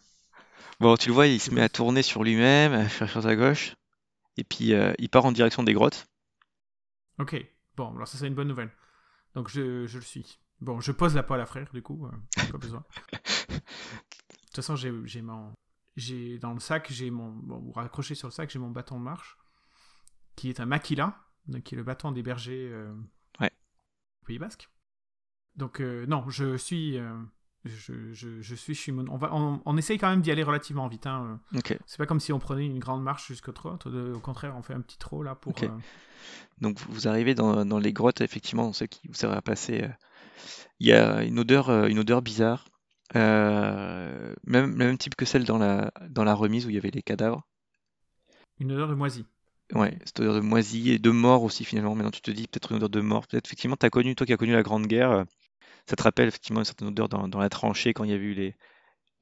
Bon, tu le vois, il se met à tourner sur lui-même, à faire sur sa gauche, et puis euh, il part en direction des grottes. Ok. Bon, alors ça c'est une bonne nouvelle. Donc je, je le suis. Bon, je pose la poêle à frire, du coup, euh, pas besoin. De toute façon, j'ai j'ai mon... J'ai dans le sac, j'ai mon... Bon, vous raccrochez sur le sac, j'ai mon bâton de marche, qui est un maquila, donc qui est le bâton des bergers euh, Ouais. au Pays Basque. Donc euh, non, je suis... euh, je, je, je suis Shimon. On, va, on, on essaye quand même d'y aller relativement vite. Hein. Ok. C'est pas comme si on prenait une grande marche jusqu'au trot. Au contraire, on fait un petit trot là pour... Euh, Donc vous arrivez dans, dans les grottes, effectivement, ce qui vous sera passé. euh, Il y a une odeur, euh, une odeur bizarre, euh, même, même type que celle dans la, dans la remise où il y avait les cadavres. une odeur de moisi. Ouais, cette odeur de moisi et de mort aussi finalement. Maintenant tu te dis peut-être une odeur de mort. Peut-être effectivement tu as connu, toi qui as connu la Grande Guerre, euh, ça te rappelle effectivement une certaine odeur dans, dans la tranchée quand il y a eu les,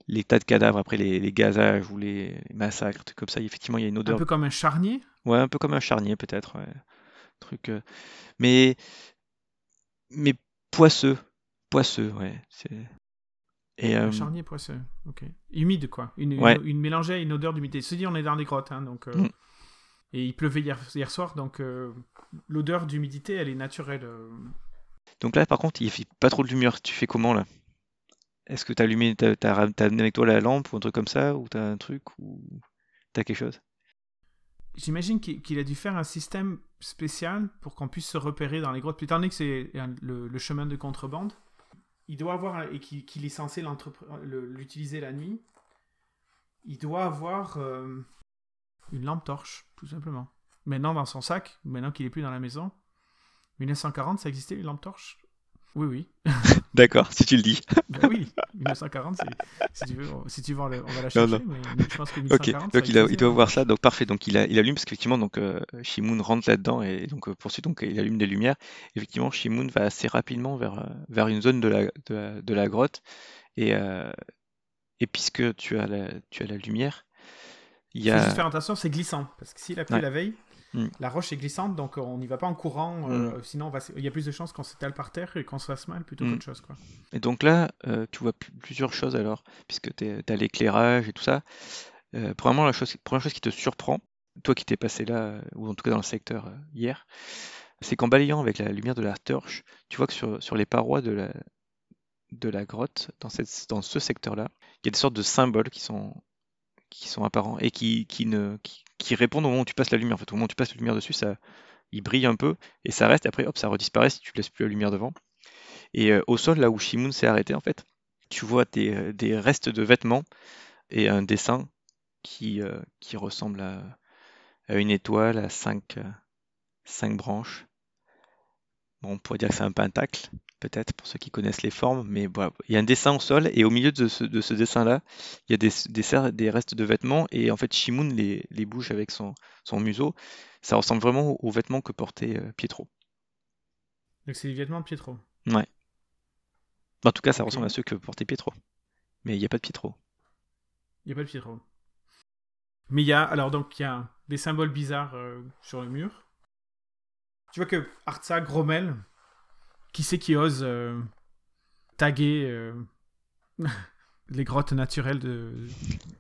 les tas de cadavres après les, les gazages ou les, les massacres, trucs comme ça. Effectivement il y a une Un odeur, peu comme un charnier? ouais, un peu comme un charnier peut-être, ouais. Truc, euh, mais mais poisseux, poisseux, ouais. C'est et Un euh, charnier poisseux. Ok. Humide, quoi. Une, Ouais. une, une mélangée à une odeur d'humidité. Se dit, on est dans des grottes, hein, donc. euh, Mm. Et il pleuvait hier, hier soir, donc euh, l'odeur d'humidité, elle est naturelle. donc là par contre il fait pas trop de lumière. Tu fais comment là? Est-ce que t'as allumé, t'as, t'as, ram- t'as amené avec toi la lampe ou un truc comme ça, ou t'as un truc, ou t'as quelque chose? J'imagine qu'il a dû faire un système spécial pour qu'on puisse se repérer dans les grottes. Puis étant donné que c'est le chemin de contrebande, il doit avoir, et qu'il est censé l'utiliser la nuit, il doit avoir euh, une lampe torche, tout simplement. Maintenant dans son sac, maintenant qu'il est plus dans la maison. 1940, ça existait, une lampe torche? Oui, oui. D'accord, si tu le dis. Ben oui, 1940, c'est- si tu veux, on- si tu veux, on va la Non, chercher, non. mais je pense que Ok, 1940, ça donc il, a, il existait, doit voir ça, donc parfait. Donc il, a, il allume parce qu'effectivement, donc euh, Shimoun rentre là-dedans et donc euh, poursuit, donc il allume des lumières. Effectivement, Shimoun va assez rapidement vers, euh, vers une zone de la, de la, de la grotte et, euh, et puisque tu as la, tu as la lumière, il y faut juste faire attention, c'est glissant. Parce que s'il a plu Ouais. la veille, Mm. la roche est glissante, donc on n'y va pas en courant. euh, sinon, on va, s- il y a plus de chances qu'on s'étale par terre et qu'on se fasse mal plutôt Mm. qu'autre chose. Quoi. Et donc là, euh, tu vois pl- plusieurs choses alors, puisque tu as l'éclairage et tout ça. Euh, premièrement, la chose, première chose qui te surprend, toi qui t'es passé là, euh, ou en tout cas dans le secteur euh, hier, c'est qu'en balayant avec la lumière de la torche, tu vois que sur, sur les parois de la, de la grotte, dans, cette, dans ce secteur-là, il y a des sortes de symboles qui sont, qui sont apparents et qui, qui, ne, qui, qui répondent au moment où tu passes la lumière. Au moment où tu passes la lumière dessus, ça, il brille un peu et ça reste. Après, hop, ça redisparaît si tu laisses plus la lumière devant. Et euh, au sol, là où Shimoun s'est arrêté, en fait, tu vois des, euh, des restes de vêtements et un dessin qui, euh, ressemble à, une étoile à cinq, cinq branches. Bon, on pourrait dire que c'est un pentacle, peut-être, pour ceux qui connaissent les formes, mais voilà. Il y a un dessin au sol, et au milieu de ce, de ce dessin-là, il y a des, des, restes de vêtements, et en fait, Shimoun les, les bouge avec son, son museau. Ça ressemble vraiment aux vêtements que portait euh, Pietro. Donc c'est les vêtements de Pietro. Ouais. En tout cas, ça ressemble à ceux que portait Pietro. Mais il n'y a pas de Pietro. Il n'y a pas de Pietro. Mais il y a, alors donc, il y a des symboles bizarres euh, sur le mur. Tu vois que Artsa grommelle. Qui c'est qui ose euh, taguer euh, les grottes naturelles de,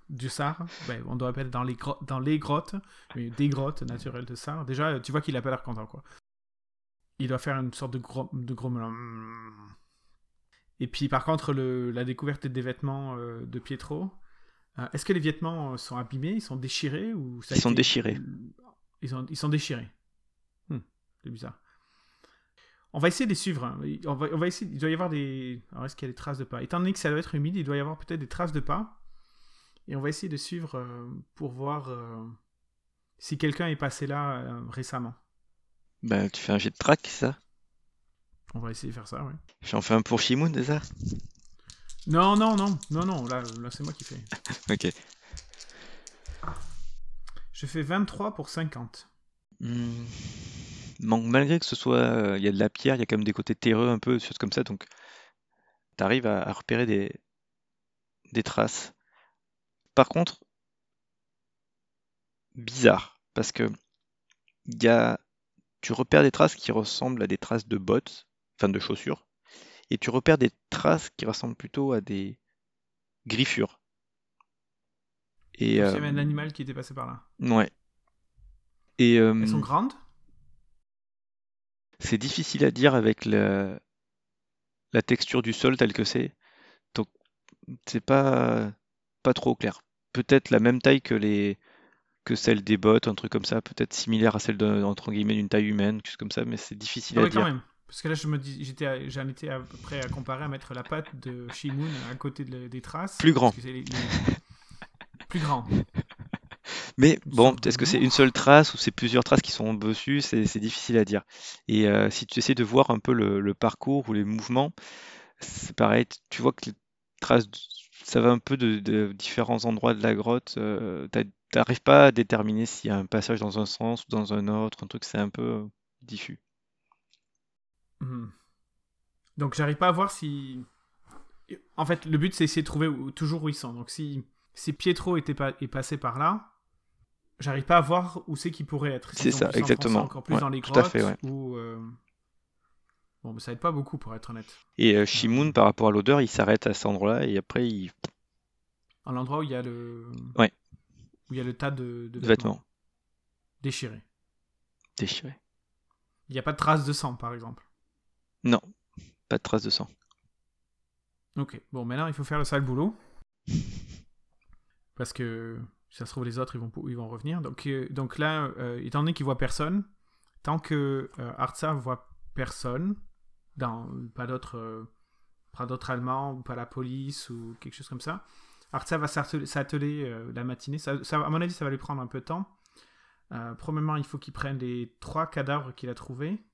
du Sar ben, On doit appeler dans les, gro- dans les grottes, mais des grottes naturelles de Sar. Déjà, tu vois qu'il a pas l'air content, quoi. Il doit faire une sorte de, gros, de grommelant. Et puis, par contre, le, la découverte des vêtements euh, de Pietro, Est-ce que les vêtements sont abîmés, ils sont déchirés ou ça Ils sont déchirés. Ils sont, ils sont déchirés. Hmm, c'est bizarre. On va essayer de les suivre. hein. On va, on va essayer. Il doit y avoir des. Alors est-ce qu'il y a des traces de pas? Étant donné que ça doit être humide, il doit y avoir peut-être des traces de pas. Et on va essayer de suivre euh, pour voir euh, si quelqu'un est passé là euh, récemment. Bah, tu fais un jet de track, ça? On va essayer de faire ça, ouais. J'en fais un pour Shimoun, ça? Non, non, non, non, non. Là, là c'est moi qui fais. Ok. Je fais 23 pour 50. Hmm. Man- Malgré que ce soit, euh, il y a de la pierre, il y a quand même des côtés terreux un peu, des choses comme ça, donc tu arrives à, à repérer des, des traces. Par contre, bizarre, parce que y a, tu repères des traces qui ressemblent à des traces de bottes, enfin de chaussures, et tu repères des traces qui ressemblent plutôt à des griffures. Et Il y euh, avait un animal qui était passé par là. ouais. Et euh, Elles sont grandes? C'est difficile à dire avec la, la texture du sol tel que c'est. Donc, c'est pas, pas trop clair. Peut-être la même taille que les que celle des bottes, un truc comme ça, peut-être similaire à celle entre guillemets d'une taille humaine, quelque chose comme ça, mais c'est difficile Ah à quand dire. même. Parce que là, je me dis, j'étais, j'en étais à peu près à comparer à mettre la patte de Shimoon à côté de- des traces. Plus grand. Les- les- Plus grand. Mais bon, est-ce que c'est une seule trace ou c'est plusieurs traces qui sont dessus, c'est difficile à dire. Et euh, si tu essaies de voir un peu le, le parcours ou les mouvements, c'est pareil, tu- vois que les traces, ça va un peu de, de différents endroits de la grotte. Euh, T'arrives pas à déterminer s'il y a un passage dans un sens ou dans un autre, un truc, c'est un peu diffus. Mhm. Donc, j'arrive pas à voir si. En fait, le but, c'est essayer de trouver où- toujours où ils sont. Donc, si, si Pietro était pas, est passé par là, j'arrive pas à voir où c'est qu'il pourrait être. C'est ça, exactement. Encore plus Ouais, dans les tout grottes. à fait, ouais. Ou. euh, Bon, mais ça aide pas beaucoup, pour être honnête. Et euh, Shimoun, par rapport à l'odeur, il s'arrête à cet endroit-là et après il À l'endroit où il y a le. Ouais. Où il y a le tas de, de vêtements vêtements déchirés. déchirés. Il n'y a pas de traces de sang, par exemple. Non, pas de traces de sang. Ok, bon, maintenant il faut faire le sale boulot. Parce que ça se trouve, les autres ils vont, ils vont revenir. Donc, euh, donc là, euh, étant donné qu'ils voient personne, tant que euh, Artsa voit personne, pas d'autres euh, pas Allemands pas la police ou quelque chose comme ça, Artsa va s'atteler la matinée. Ça, à mon avis, ça va lui prendre un peu de temps. Premièrement, il faut qu'il prenne les trois cadavres qu'il a trouvés.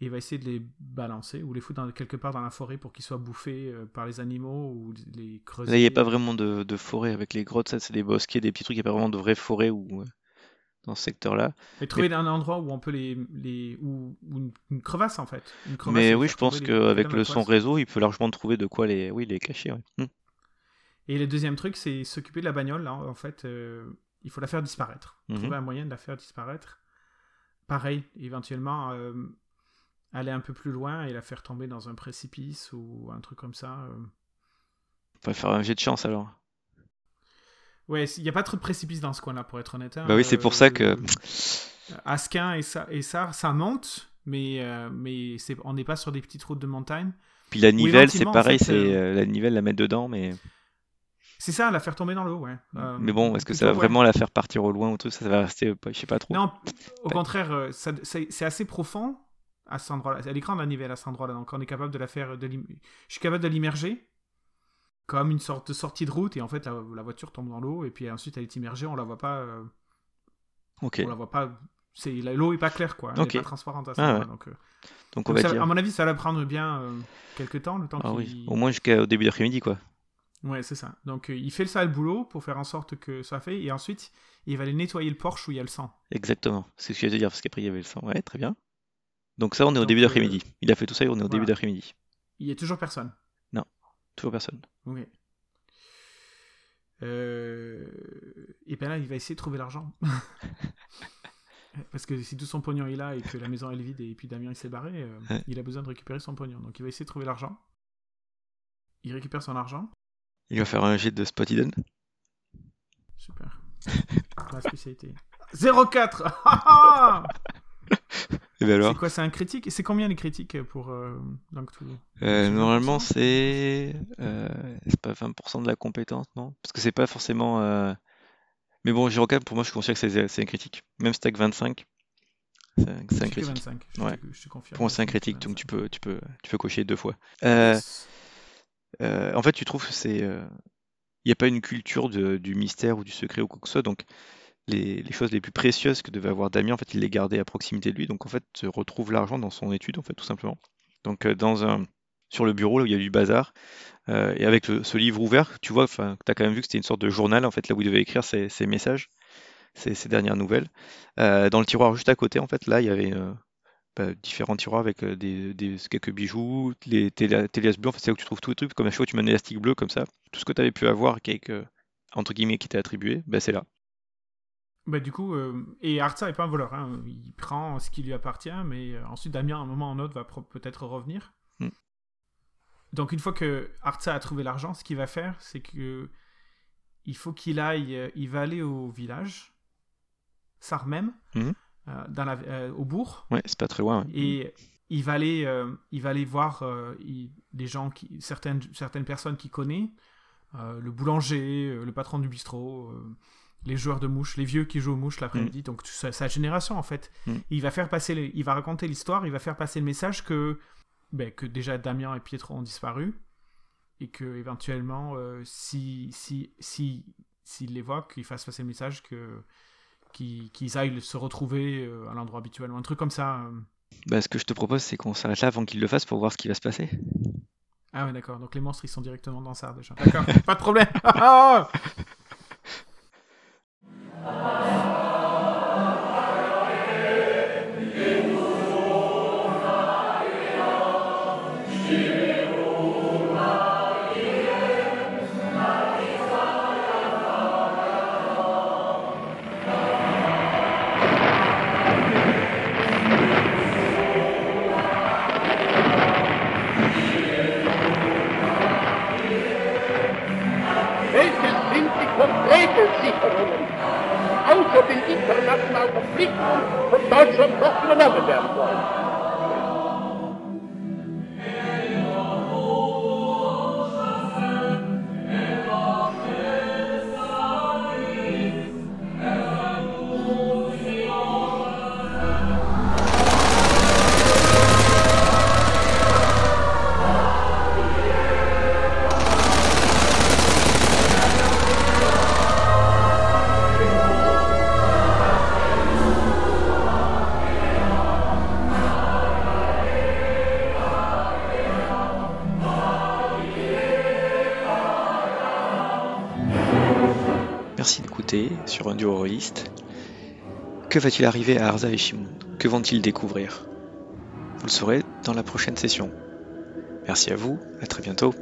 Et il va essayer de les balancer ou les foutre dans, quelque part dans la forêt pour qu'ils soient bouffés euh, par les animaux ou les creuser. Là, il n'y a pas vraiment de, de forêt avec les grottes, ça c'est des bosquets, des petits trucs, il n'y a pas vraiment de vraie forêt ou, euh, dans ce secteur-là. Mais trouver un endroit où on peut les. les ou, ou une, une crevasse en fait. Une crevasse Mais oui, je pense qu'avec le son réseau, il peut largement trouver de quoi les, oui, les cacher. ouais. Hmm. Et le deuxième truc, c'est s'occuper de la bagnole. Là, en fait, euh, il faut la faire disparaître. Mhm. Trouver un moyen de la faire disparaître. Pareil, éventuellement, euh, aller un peu plus loin et la faire tomber dans un précipice ou un truc comme ça. euh. On va faire un jet de chance alors. Ouais, il n'y a pas trop de précipices dans ce coin-là, pour être honnête. hein. Bah oui, c'est pour ça que- Euh, Asquin et ça, et ça, ça monte, mais, euh, mais c'est- on n'est pas sur des petites routes de montagne. Puis la nivelle, c'est en pareil, fait, c'est euh, euh, la nivelle la mettre dedans, mais C'est ça, la faire tomber dans l'eau, ouais. Euh, Mais bon, est-ce que ça va ouais. vraiment la faire partir au loin ou tout ça, ça va rester, euh, je sais pas trop. Non, au contraire, euh, c'est assez profond à cet endroit-là. L'écran, on a nivelle à cet endroit-là. Donc, on est capable de la faire. De je suis capable de l'immerger comme une sorte de sortie de route. Et en fait, la, la voiture tombe dans l'eau. Et puis ensuite, elle est immergée. On la voit pas. euh, Ok. On la voit pas. c'est L'eau est pas claire, quoi. Elle Ok. est pas transparente à ce Ah moment-là. ouais. Donc, euh, Donc on va ça- dire. à mon avis, ça va prendre bien euh, quelques temps. Le temps Ah oui, au moins jusqu'au début d'après-midi, quoi. Ouais, c'est ça. Donc, euh, il fait le sale boulot pour faire en sorte que ça fait. Et ensuite, il va aller nettoyer le Porsche où il y a le sang. Exactement. C'est ce que j'allais te dire, parce qu'après il y avait le sang. Ouais, très bien. Donc ça, on est au début euh, d'après-midi. Il a fait tout ça et on est au début d'après-midi. Il y a toujours personne. Toujours personne. Oui. Euh... Et bien là, il va essayer de trouver l'argent. Parce que si tout son pognon est là et que la maison est vide et puis Damien il s'est barré, euh, Ouais. il a besoin de récupérer son pognon. Donc il va essayer de trouver l'argent. Il récupère son argent. Il va faire un jet de spot hidden. Super. La spécialité. 0,4 Ah, ah Et ben C'est quoi C'est un critique? Et c'est combien les critiques pour euh, Euh, c'est normalement, 20%? c'est euh, c'est pas 20% de la compétence, non? Parce que c'est pas forcément. euh, Mais bon, Girocam, pour moi, je considère que c'est c'est un critique. Même que 25, c'est un, c'est un critique. 25. Je, Ouais. te, je te confirme. Pour moi, c'est un que critique, donc 25. tu peux, tu peux, tu peux cocher deux fois. Euh, Yes. en fait, tu trouves que c'est. Il n'y a pas une culture de- du mystère ou du secret ou quoi que ce soit, donc les, choses les plus précieuses que devait avoir Damien, en fait, il les gardait à proximité de lui, donc en fait, retrouve l'argent dans son étude, en fait, tout simplement. Donc, euh, dans un, sur le bureau, là où il y a du bazar, euh, et avec ce livre ouvert, tu vois, tu as quand même vu que c'était une sorte de journal, en fait, là où il devait écrire ses, ses messages, ses, ses dernières nouvelles. Euh, dans le tiroir juste à côté, en fait, là, il y avait euh, bah, différents tiroirs avec des, des- quelques bijoux, les téléas bleus, en fait, c'est là où tu trouves tous les trucs, comme à fois, tu mets un élastique bleu, comme ça. Tout ce que tu avais pu avoir, euh, entre guillemets, qui t'est attribué, bah, c'est là. Bah, du coup, euh, et Artsa est pas un voleur. hein. Il prend ce qui lui appartient, mais euh, ensuite Damien, à un moment ou un autre, va peut-être revenir. Hmm. Donc, une fois que Artsa a trouvé l'argent, ce qu'il va faire, c'est que il faut qu'il aille, euh, il va aller au village, Sarmem, euh, dans la, au bourg, Ouais, c'est pas très loin. ouais. et il va aller, il va aller voir il- des gens qui, certaines, certaines personnes qu'il connaît, le boulanger, le patron du bistrot, les joueurs de mouches, les vieux qui jouent aux mouches l'après-midi, donc tout ça- sa génération en fait. Mm. Il va faire passer, les- il va raconter l'histoire, il va faire passer le message que, ben, que déjà Damien et Pietro ont disparu et que éventuellement, euh, si si si s'il les voit, qu'il fasse passer le message que qu'ils aillent se retrouver euh, à l'endroit habituel ou un truc comme ça. Bah, ce que je te propose, c'est qu'on s'arrête là avant qu'il le fasse pour voir ce qui va se passer. Ah ouais, d'accord. Donc les monstres, ils sont directement dans ça déjà. D'accord, pas de problème. internationale Konflikt und deutsche Propaganda werden wollen. Sur un duo horroriste. Que va-t-il arriver à Arza et Shimon? Que vont-ils découvrir? Vous le saurez dans la prochaine session. Merci à vous, à très bientôt.